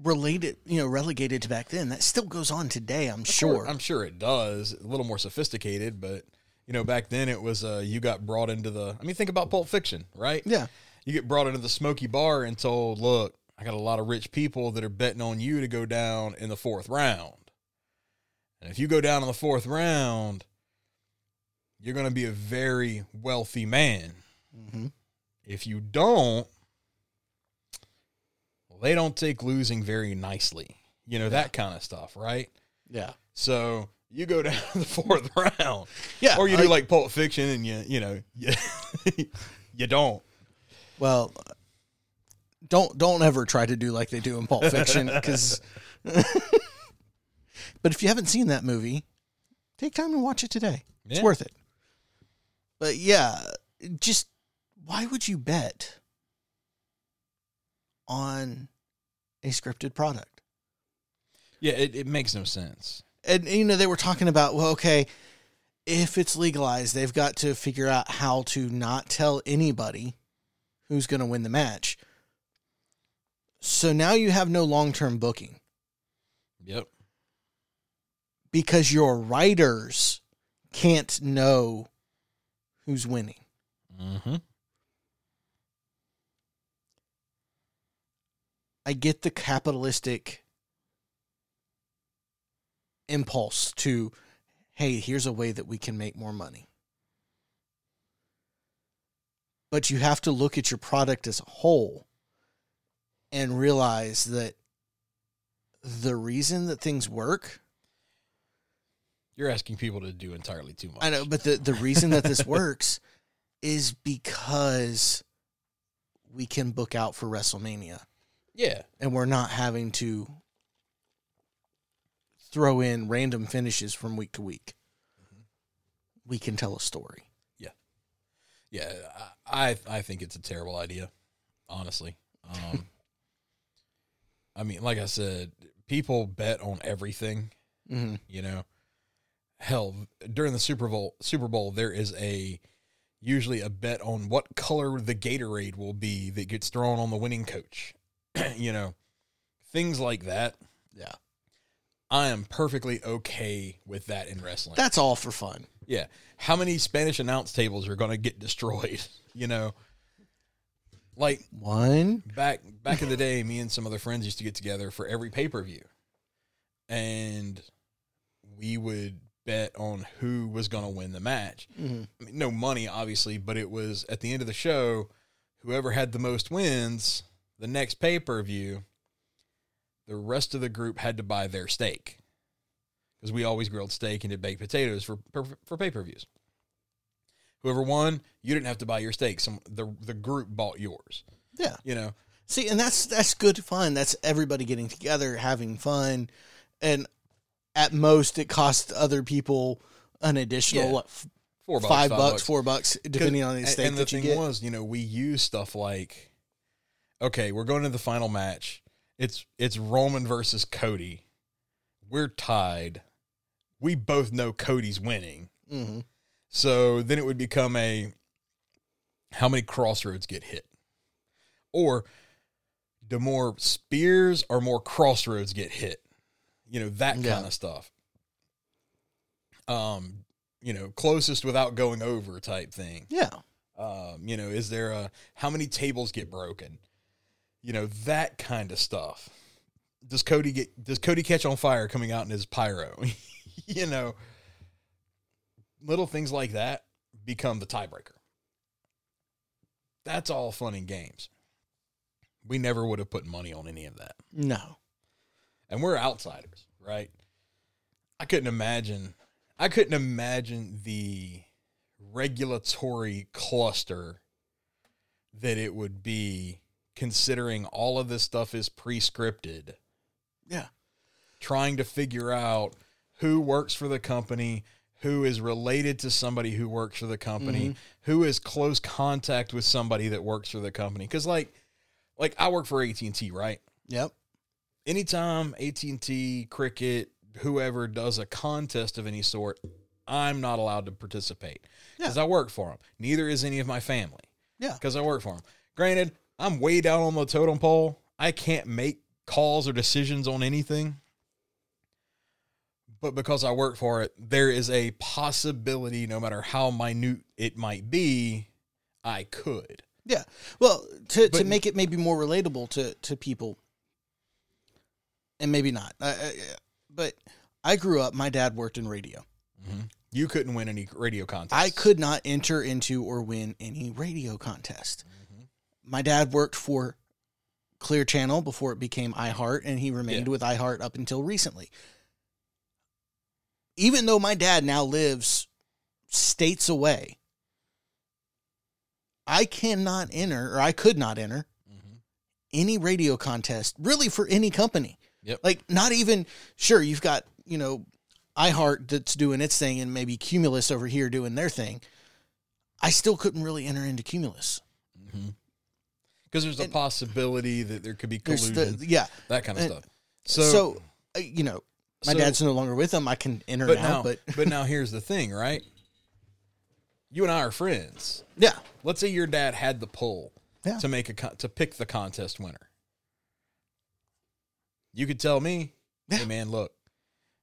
related, you know, relegated to back then. That still goes on today, I'm sure. I'm sure it does. A little more sophisticated, but, you know, back then it was, uh, you got brought into the, I mean, think about Pulp Fiction, right? yeah. You get brought into the smoky bar and told, look, I got a lot of rich people that are betting on you to go down in the fourth round. And if you go down in the fourth round, you're going to be a very wealthy man. Mm-hmm. If you don't, well, they don't take losing very nicely. You know, that kind of stuff, right? Yeah. So you go down to the fourth round. Yeah. Or you do like- like Pulp Fiction and you, you know, you, you don't. Well, don't don't ever try to do like they do in Pulp Fiction because. but if you haven't seen that movie, take time and watch it today. It's worth it. But yeah, just why would you bet on a scripted product? Yeah, it, it makes no sense. and you know they were talking about well okay if it's legalized they've got to figure out how to not tell anybody who's going to win the match so now you have no long-term booking Yep. because your writers can't know who's winning Mm-hmm. I get the capitalistic impulse to, hey, here's a way that we can make more money. But you have to look at your product as a whole and realize that the reason that things work You're asking people to do entirely too much. I know, but the the reason that this works is because we can book out for WrestleMania Yeah. and we're not having to throw in random finishes from week to week. We can tell a story. Yeah. Yeah, I I think it's a terrible idea, honestly. Um, I mean, like I said, people bet on everything. Mm-hmm. You know, hell, during the Super Bowl, Super Bowl, there is a usually a bet on what color the Gatorade will be that gets thrown on the winning coach. you know, things like that. Yeah. I am perfectly okay with that in wrestling. That's all for fun. yeah. How many Spanish announce tables are going to get destroyed? You know, like One. back back in the day, me and some other friends used to get together for every pay per view, and we would bet on who was going to win the match. Mm-hmm. I mean, no money, obviously, but it was at the end of the show, whoever had the most wins, the next pay per view, the rest of the group had to buy their steak because we always grilled steak and did baked potatoes for for, for pay per views. Whoever won, you didn't have to buy your steak. Some the the group bought yours. Yeah. You know, See, and that's that's good fun. That's everybody getting together, having fun, and at most it costs other people an additional Yeah. what, f- four bucks, five, bucks, four bucks, depending on the steak and the thing get. was, you know, we use stuff like, okay, we're going to the final match. It's it's Roman versus Cody. We're tied. We both know Cody's winning. hmm So then it would become a how many Cross Rhodes get hit? Or do more spears or more Cross Rhodes get hit? You know, that kind of stuff. Um, you know, closest without going over type thing. Yeah. Um, you know, is there a how many tables get broken? You know, that kind of stuff. Does Cody get does Cody catch on fire coming out in his pyro? you know, little things like that become the tiebreaker. That's all fun and games. We never would have put money on any of that. No. And we're outsiders, right? I couldn't imagine I couldn't imagine the regulatory cluster that it would be considering all of this stuff is pre-scripted Yeah. trying to figure out who works for the company who is related to somebody who works for the company mm-hmm. who is close contact with somebody that works for the company because like like i work for at&t right Yep. anytime AT&T, Cricket, whoever does a contest of any sort, I'm not allowed to participate because I work for them. Neither is any of my family. Yeah. because I work for them. Granted, I'm way down on the totem pole. I can't make calls or decisions on anything. But because I work for it, there is a possibility, no matter how minute it might be, I could. Yeah. Well, to, to make it maybe more relatable to, to people, and maybe not, uh, uh, but I grew up, my dad worked in radio. You couldn't win any radio contests. I could not enter into or win any radio contest. My dad worked for Clear Channel before it became iHeart, and he remained Yeah. with iHeart up until recently. Even though my dad now lives states away, I cannot enter, or I could not enter mm-hmm. any radio contest really for any company. Yep. Like, not even, sure, you've got, you know, iHeart that's doing its thing and maybe Cumulus over here doing their thing. I still couldn't really enter into Cumulus. Mm-hmm. Because there's a And- possibility that there could be collusion, the, yeah. that kind of and- stuff. So, So, uh, you know, my so- dad's no longer with them. I can enter but now, now, but but now here's the thing, right? You and I are friends. yeah, Let's say your dad had the pull Yeah. to make a con- to pick the contest winner. You could tell me, Yeah. "Hey man, look,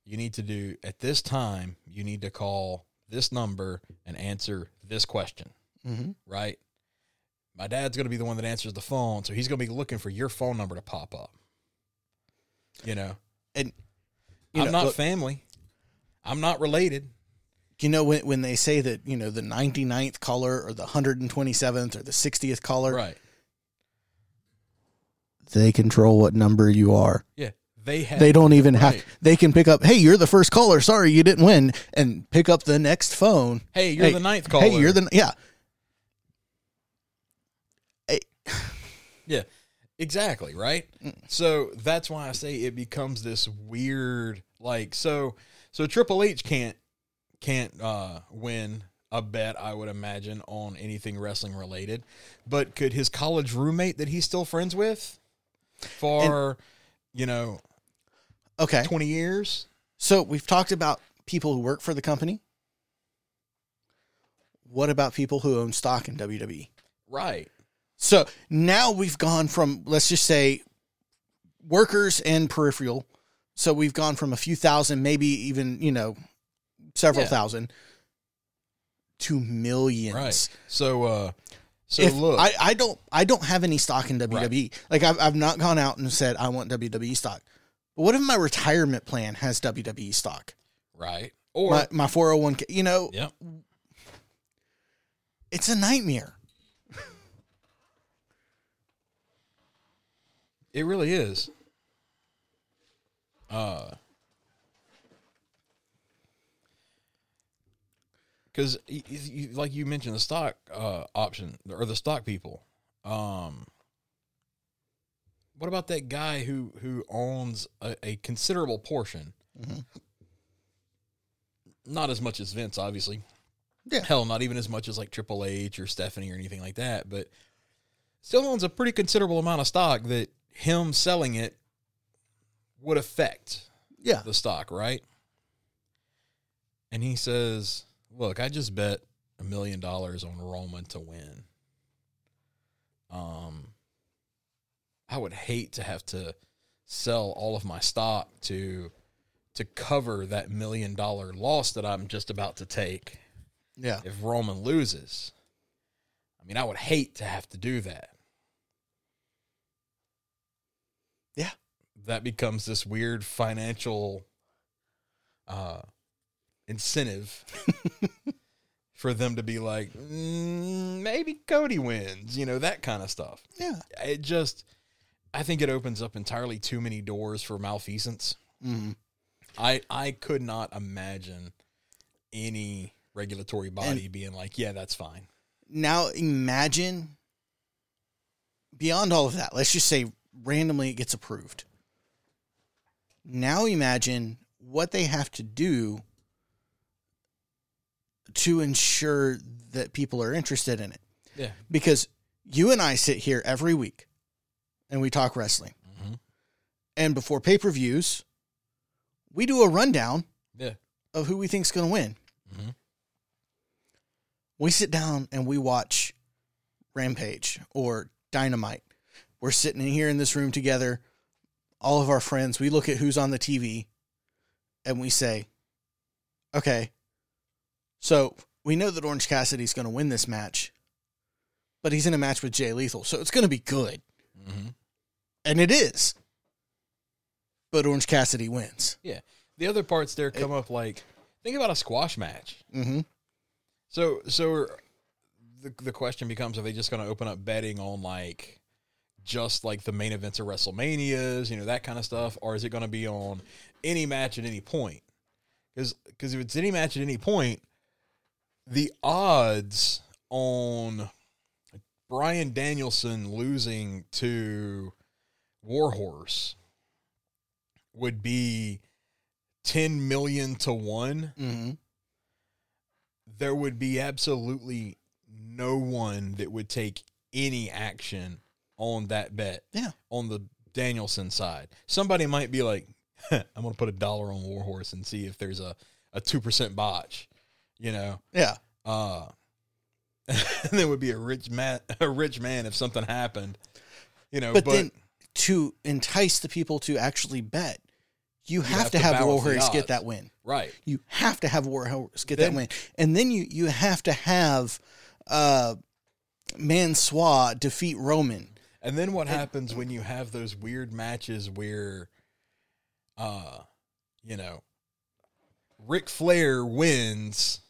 you need to do at this time. You need to call this number and answer this question." hmm right? My dad's going to be the one that answers the phone, so he's going to be looking for your phone number to pop up. You know, and you I'm know, not look, family. I'm not related. You know when when they say that you know the 99th caller or the 127th or the 60th caller, Right. they control what number you are. Yeah. They have They don't even have. Right. They can pick up. Hey, you're the first caller. Sorry, you didn't win, and pick up the next phone. Hey, you're Hey, the ninth caller. Hey, you're the yeah. Yeah, exactly, right? So that's why I say it becomes this weird like so so Triple H can't can't uh win a bet I would imagine on anything wrestling related. But could his college roommate that he's still friends with for you know Okay. 20 years? So we've talked about people who work for the company. What about people who own stock in WWE? Right. So now we've gone from, let's just say, workers and peripheral. So we've gone from a few thousand, maybe even, you know, several Yeah. thousand to millions. Right. So uh so if look, I, I don't I don't have any stock in WWE. Like I've I've not gone out and said I want WWE stock. But what if my retirement plan has WWE stock? right. Or My my 401k, you know, Yep. it's a nightmare. It really is. Uh, because like you mentioned, the stock uh option or the stock people. Um, what about that guy who who owns a, a considerable portion? Mhm. Not as much as Vince, obviously. Yeah. Hell, not even as much as like Triple H or Stephanie or anything like that, but still owns a pretty considerable amount of stock that him selling it would affect Yeah. the stock, right? And he says, "Look, I just bet a million dollars on Roman to win. Um, I would hate to have to sell all of my stock to to cover that million dollar loss that I'm just about to take Yeah. if Roman loses. I mean, I would hate to have to do that. Yeah. That becomes this weird financial uh, incentive for them to be like, mm, maybe Cody wins, you know, that kind of stuff. Yeah. It just, I think it opens up entirely too many doors for malfeasance. hmm I I could not imagine any regulatory body being like, yeah, that's fine. Now imagine beyond all of that, let's just say randomly it gets approved. Now imagine what they have to do to ensure that people are interested in it. Yeah. Because you and I sit here every week and we talk wrestling. Mhm. And before pay per views, we do a rundown Yeah. of who we think's going to win. Mhm. We sit down and we watch Rampage or Dynamite. We're sitting in here in this room together, all of our friends. We look at who's on the TV and we say, okay, so we know that Orange Cassidy's going to win this match, but he's in a match with Jay Lethal, so it's going to be good. Mhm. And it is. But Orange Cassidy wins. Yeah. The other parts there come up like, think about a squash match. Mm-hmm. So so the the question becomes: Are they just going to open up betting on like just like the main events of WrestleManias, you know, that kind of stuff, or is it going to be on any match at any point? Because because if it's any match at any point, the odds on Bryan Danielson losing to Warhorse would be ten million to one Mm-hmm. there would be absolutely no one that would take any action on that bet. Yeah. On the Danielson side. Somebody might be like, I'm going to put a dollar on Warhorse and see if there's a, a 2% botch, you know? Yeah. Uh, and there would be a rich man, a rich man if something happened, you know, but, but, then to entice the people to actually bet, you have, to have Warhorse get that win. right. You have to have Warhorse get Then- that win, and then you you have to have uh, Mansoor defeat Roman. And then what happens when you have those weird matches where, uh, you know, Ric Flair wins,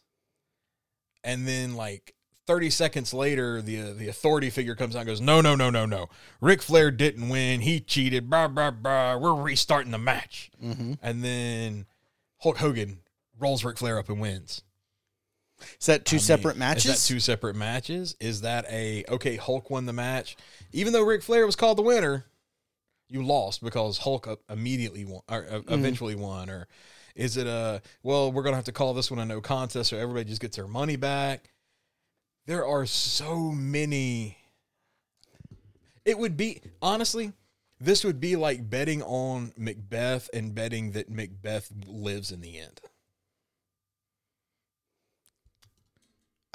and then like 30 seconds later, the the authority figure comes out and goes, No, no, no, no, no. Ric Flair didn't win. He cheated. Blah, blah, blah. We're restarting the match. Mm-hmm. And then Hulk Hogan rolls Ric Flair up and wins. Is that two I mean, separate matches? Is that two separate matches? Is that a okay? Hulk won the match, even though Ric Flair was called the winner. You lost because Hulk uh, immediately won, or uh, eventually won, or is it a well? We're gonna have to call this one a no contest, so everybody just gets their money back. There are so many. It would be honestly, this would be like betting on Macbeth and betting that Macbeth lives in the end.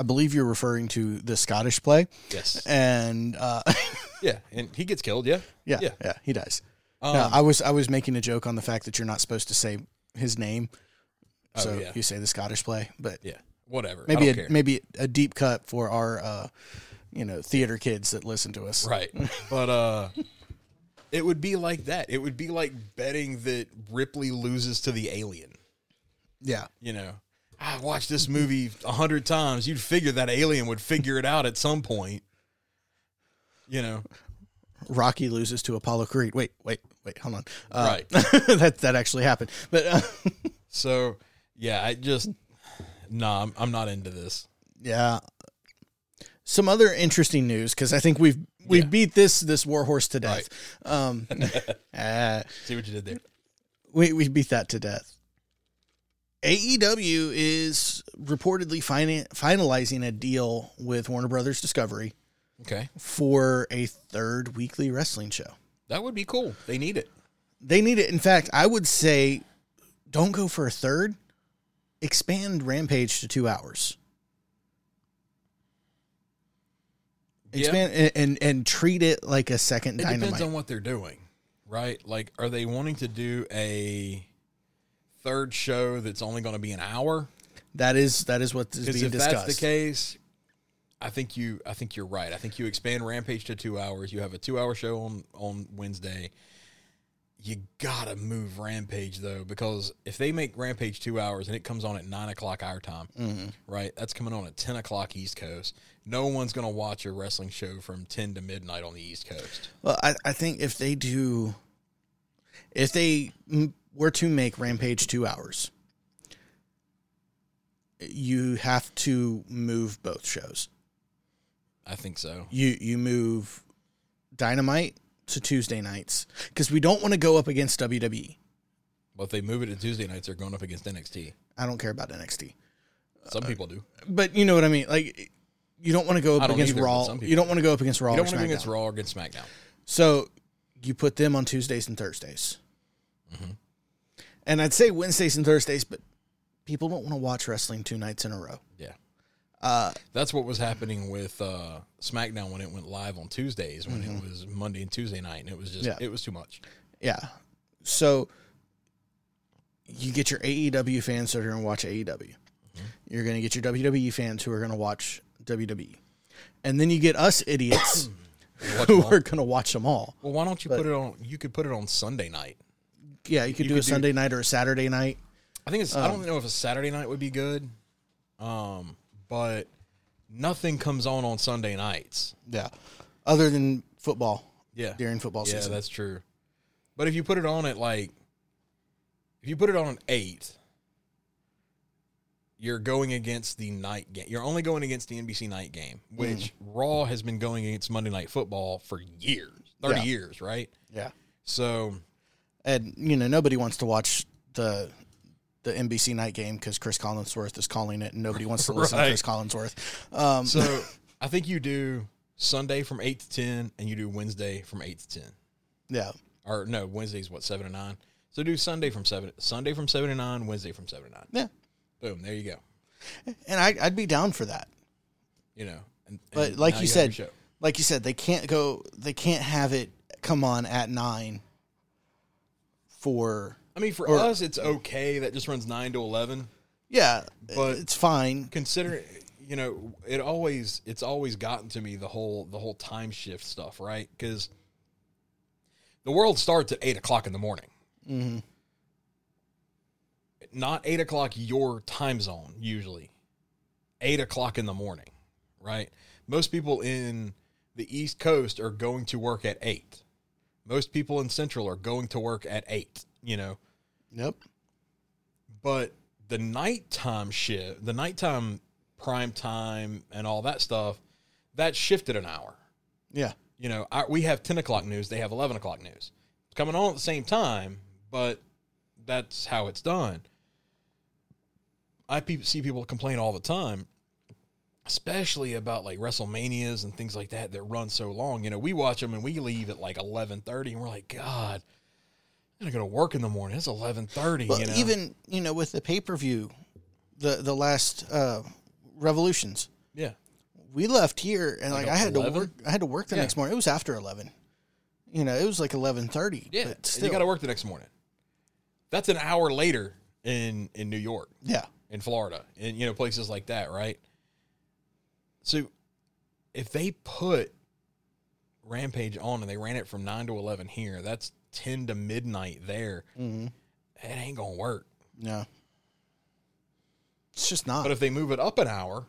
I believe you're referring to the Scottish play, Yes. and uh, Yeah, and he gets killed. Yeah. yeah, Yeah. yeah, he does. Um, no, I was I was making a joke on the fact that you're not supposed to say his name, Oh, so yeah. you say the Scottish play, but yeah. Whatever. maybe a care. maybe a deep cut for our uh, you know theater kids that listen to us. right. But uh, it would be like that. It would be like betting that Ripley loses to the alien. Yeah, You know, I watched this movie a hundred times. You'd figure that alien would figure it out at some point. You know, Rocky loses to Apollo Creed. Wait, wait, wait, hold on. Uh, Right. that that actually happened, but uh, so yeah, I just no, I'm, I'm not into this. yeah. Some other interesting news because I think we've we've Yeah. beat this this war horse to death. Um, uh, See what you did there. we we beat that to death. AEW is reportedly fina- finalizing a deal with Warner Brothers Discovery Okay, for a third weekly wrestling show. that would be cool. They need it. They need it. In fact, I would say don't go for a third. Expand Rampage to two hours. Expand and, and and treat it like a second It dynamite. depends on what they're doing, right? Like, are they wanting to do a third show that's only going to be an hour? that is that is what is being if discussed. that's the case, I think you, I think you're right. I think you expand Rampage to two hours. You have a two-hour show on on Wednesday. You gotta move Rampage though, because if they make Rampage two hours and it comes on at nine o'clock our time, Mm-hmm. right? That's coming on at ten o'clock East Coast. No one's gonna watch a wrestling show from ten to midnight on the East Coast. Well, I, I think if they do, if they were to make Rampage two hours, you have to move both shows. I think so. You you move Dynamite to Tuesday nights because we don't want to go up against WWE. But if they move it to Tuesday nights, they're going up against NXT. I don't care about NXT, Some people do. but you know what I mean. Like you don't want to go up against either, Raw. You don't want to go up against Raw. You don't want to go against. Raw or against SmackDown. So you put them on Tuesdays and Thursdays. Mm-hmm. And I'd say Wednesdays and Thursdays, but people don't want to watch wrestling two nights in a row. Yeah. Uh, That's what was happening with uh, SmackDown when it went live on Tuesdays, when it was Monday and Tuesday night, and it was just Mm-hmm. Yeah. it was too much. yeah. So you get your AEW fans that are going to watch AEW. Mm-hmm. You're going to get your WWE fans who are going to watch WWE. And then you get us idiots who are going to watch them all. Well, why don't you put it on? You could put it on Sunday night. Yeah, you could You do could a do- Sunday night or a Saturday night. I think it's. I Um, don't know if a Saturday night would be good, um, but nothing comes on on Sunday nights. Yeah. Other than football Yeah, during football yeah, season. Yeah, that's true. But if you put it on at like, if you put it on at eight, you're going against the night game. You're only going against the NBC night game, which Raw has been going against Monday Night Football for years, thirty Yeah. years, right? yeah. So and you know nobody wants to watch the the NBC night game because Cris Collinsworth is calling it, and nobody wants to listen Right. to Cris Collinsworth. Um, So I think you do Sunday from eight to ten, and you do Wednesday from eight to ten. yeah, Or no, Wednesday's what seven to nine. So do Sunday from seven, Sunday from seven to nine, Wednesday from seven to nine. yeah, Boom, there you go. and I, I'd be down for that. You know, and, But and like now you said, like you said, they can't go. They can't have it come on at nine. For I mean, for or- us, it's okay. That just runs nine to eleven. yeah, But- it's fine. Consider, you know, it always it's always gotten to me the whole the whole time shift stuff, right? Because the world starts at eight o'clock in the morning. hmm not eight o'clock your time zone usually, eight o'clock in the morning, right? Most people in the East Coast are going to work at eight. Most people in Central are going to work at eight. You know, Yep. but the nighttime shift, the nighttime prime time, and all that stuff, that shifted an hour. Yeah. You know, our, we have 10 o'clock news, they have 11 o'clock news. It's coming on at the same time, but that's how it's done. I pe- see people complain all the time, especially about like WrestleManias and things like that that run so long. You know, we watch them and we leave at like 11:30 and we're like, God, I'm going to go to work in the morning. It's 11:30, Well, you know. even you know with the pay per view, the the last uh, Revolutions, yeah. we left here and like, Like I had to work. I had to work the Yeah. next morning. It was after eleven. You know, it was like eleven thirty. Yeah, but still, you got to work the next morning. That's an hour later in in New York. yeah, in Florida and you know places like that, right? So if they put Rampage on and they ran it from 9 to 11 here, that's 10 to midnight there. hmm It ain't going to work. no, it's just not. But if they move it up an hour,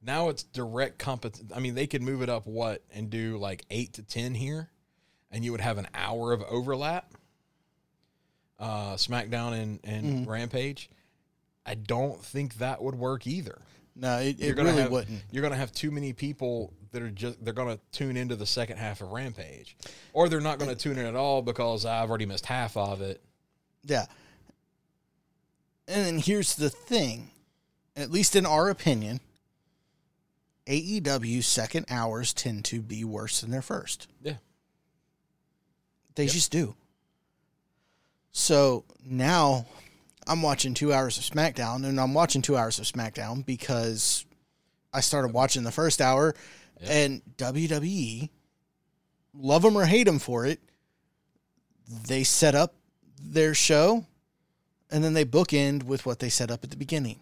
now it's direct competition. I mean, they could move it up what and do like 8 to 10 here and you would have an hour of overlap. Uh SmackDown and and Mhm. Rampage. I don't think that would work either. No, it, you're it really have, wouldn't. You're gonna have too many people that are just they're gonna tune into the second half of Rampage, or they're not gonna tune in at all because I've already missed half of it. Yeah. And then here's the thing, at least in our opinion, AEW's second hours tend to be worse than their first. Yeah. They Yep. just do. So now I'm watching two hours of SmackDown, and I'm watching two hours of SmackDown because I started watching the first hour, Yep. and WWE, love them or hate them for it, they set up their show, and then they bookend with what they set up at the beginning.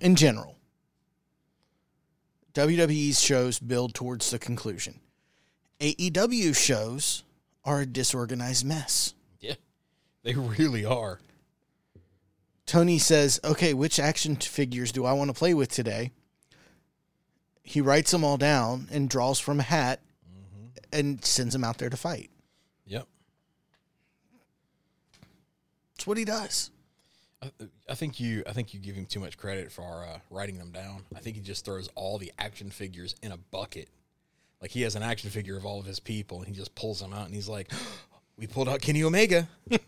In general, WWE's shows build towards the conclusion. AEW shows are a disorganized mess. They really are. Tony says, okay, which action figures do I want to play with today? He writes them all down and draws from a hat and sends them out there to fight. Yep. That's what he does. I, I think you I think you give him too much credit for uh, writing them down. I think he just throws all the action figures in a bucket. Like he has an action figure of all of his people, and he just pulls them out, and he's like, "We pulled out Kenny Omega," and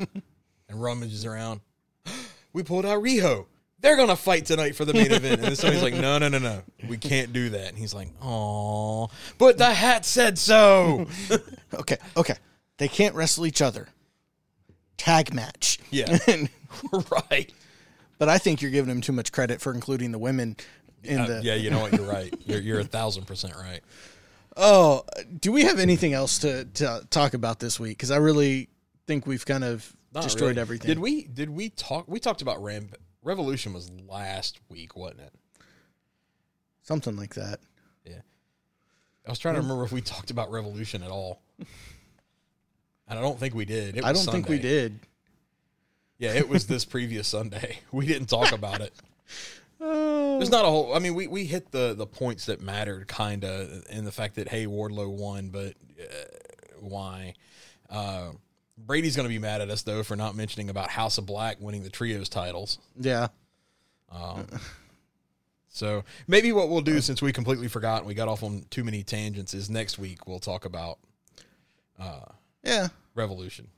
rummages around. We pulled out Riho. They're gonna fight tonight for the main event, and then somebody's like, "No, no, no, no, we can't do that." And he's like, "Oh, but the hat said so." Okay, okay. They can't wrestle each other. Tag match. Yeah. right. but I think you're giving him too much credit for including the women in Uh, the. yeah, you know what? You're right. You're you're a thousand percent right. Oh, do we have anything else to, to talk about this week? Because I really think we've kind of Not destroyed really. everything. Did we? Did we talk? We talked about Ram. Revolution was last week, wasn't it? Something like that. Yeah. I was trying to remember if we talked about Revolution at all. And I don't think we did. It was I don't think we did. Yeah, it was this previous Sunday. We didn't talk about it. There's not a whole. I mean, we, we hit the the points that mattered, kind of, in the fact that hey, Wardlow won, but uh, why? Uh, Brady's going to be mad at us though for not mentioning about House of Black winning the trios titles. Yeah. Um, so maybe what we'll do, since we completely forgot and we got off on too many tangents, is next week we'll talk about uh, Yeah. Revolution.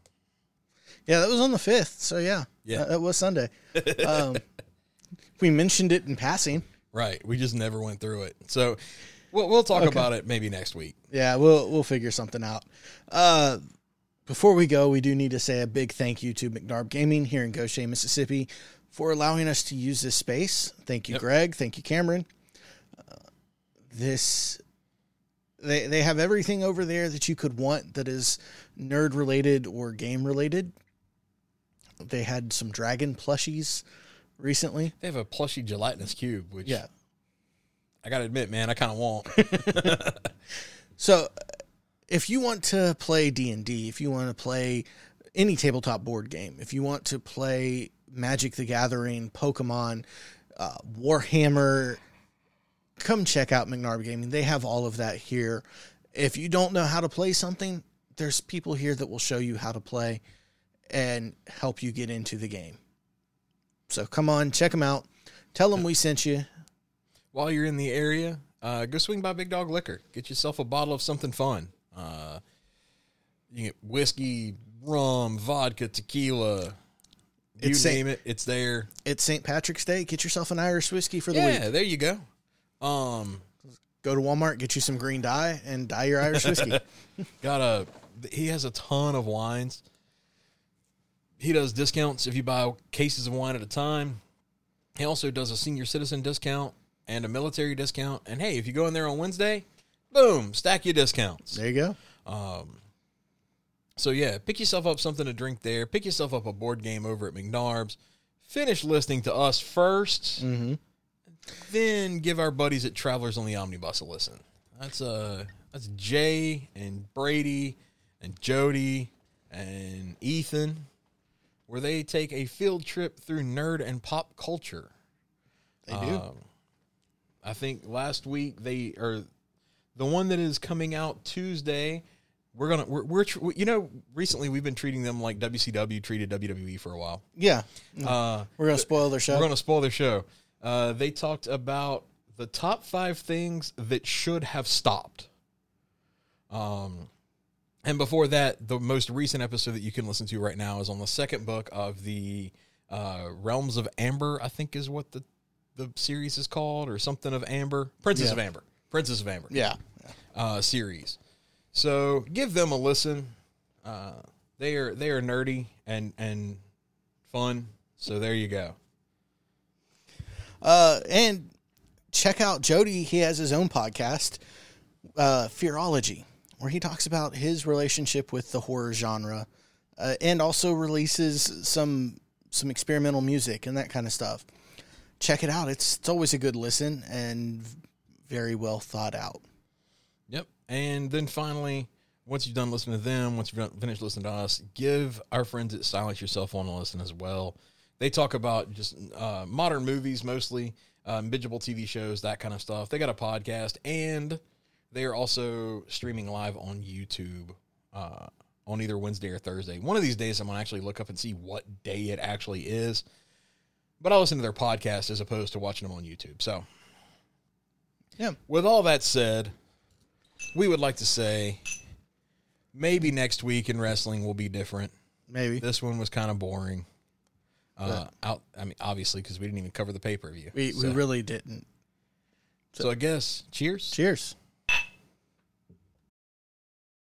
Yeah, that was on the 5th. So, yeah. Yeah. That, that was Sunday. um, we mentioned it in passing. Right. We just never went through it. So we'll we'll talk Okay. about it maybe next week. Yeah, we'll we'll figure something out. Uh, before we go, we do need to say a big thank you to McNarb Gaming here in Goshen, Mississippi, for allowing us to use this space. Thank you, Yep. Greg. Thank you, Cameron. Uh, this they they have everything over there that you could want that is nerd related or game related. They had some dragon plushies recently. They have a plushy gelatinous cube, which Yeah. I got to admit, man, I kind of want. So, if you want to play D and D, if you want to play any tabletop board game. If you want to play Magic the Gathering, Pokemon, uh, Warhammer, come check out McNarb Gaming. They have all of that here. If you don't know how to play something, there's people here that will show you how to play and help you get into the game. So come on, check them out. Tell them we sent you. While you're in the area, uh, go swing by Big Dog Liquor. Get yourself a bottle of something fun. Uh, you get whiskey, rum, vodka, tequila. You It's name it, it's there. It's St. Patrick's Day. Get yourself an Irish whiskey for the week. Yeah, there you go. Um, Go to Walmart, get you some green dye, and dye your Irish whiskey. got a. He has a ton of wines. He does discounts if you buy cases of wine at a time. He also does a senior citizen discount and a military discount. And hey, if you go in there on Wednesday, boom, stack your discounts. there you go. Um, so yeah, pick yourself up something to drink there. Pick yourself up a board game over at McNarb's. Finish listening to us 1st Mm-hmm. then give our buddies at Travelers on the Omnibus a listen. That's uh that's Jay and Brady and Jody and Ethan, where they take a field trip through nerd and pop culture. They do. Um, I think last week they are the one that is coming out Tuesday. We're gonna we're, we're tr- you know recently we've been treating them like WCW treated WWE for a while. yeah. Uh, We're going to spoil their show. we're gonna spoil their show. Uh, they talked about the top five things that should have stopped. Um, and before that, the most recent episode that you can listen to right now is on the second book of the uh, Realms of Amber. I think is what the the series is called, or something of Amber, Princess Yeah. of Amber, Princess of Amber yeah. uh, series. So give them a listen. Uh, they are they are nerdy and and fun. So there you go. Uh, and check out Jody. He has his own podcast, uh, Fearology, where he talks about his relationship with the horror genre, uh, and also releases some some experimental music and that kind of stuff. Check it out. It's it's always a good listen and very well thought out. Yep. And then finally, once you've done listening to them, once you've finished listening to us, give our friends at Silence Your Cell Phone a listen as well. They talk about just uh, modern movies mostly, um, bingeable TV shows, that kind of stuff. They got a podcast, and they are also streaming live on YouTube uh, on either Wednesday or Thursday. One of these days, I'm gonna actually look up and see what day it actually is. But I'll listen to their podcast as opposed to watching them on YouTube. So, Yeah. with all that said, we would like to say maybe next week in wrestling will be different. Maybe This one was kind of boring. Uh, out. I mean, obviously, because we didn't even cover the pay per view. we, so, we really didn't. so I guess cheers. Cheers.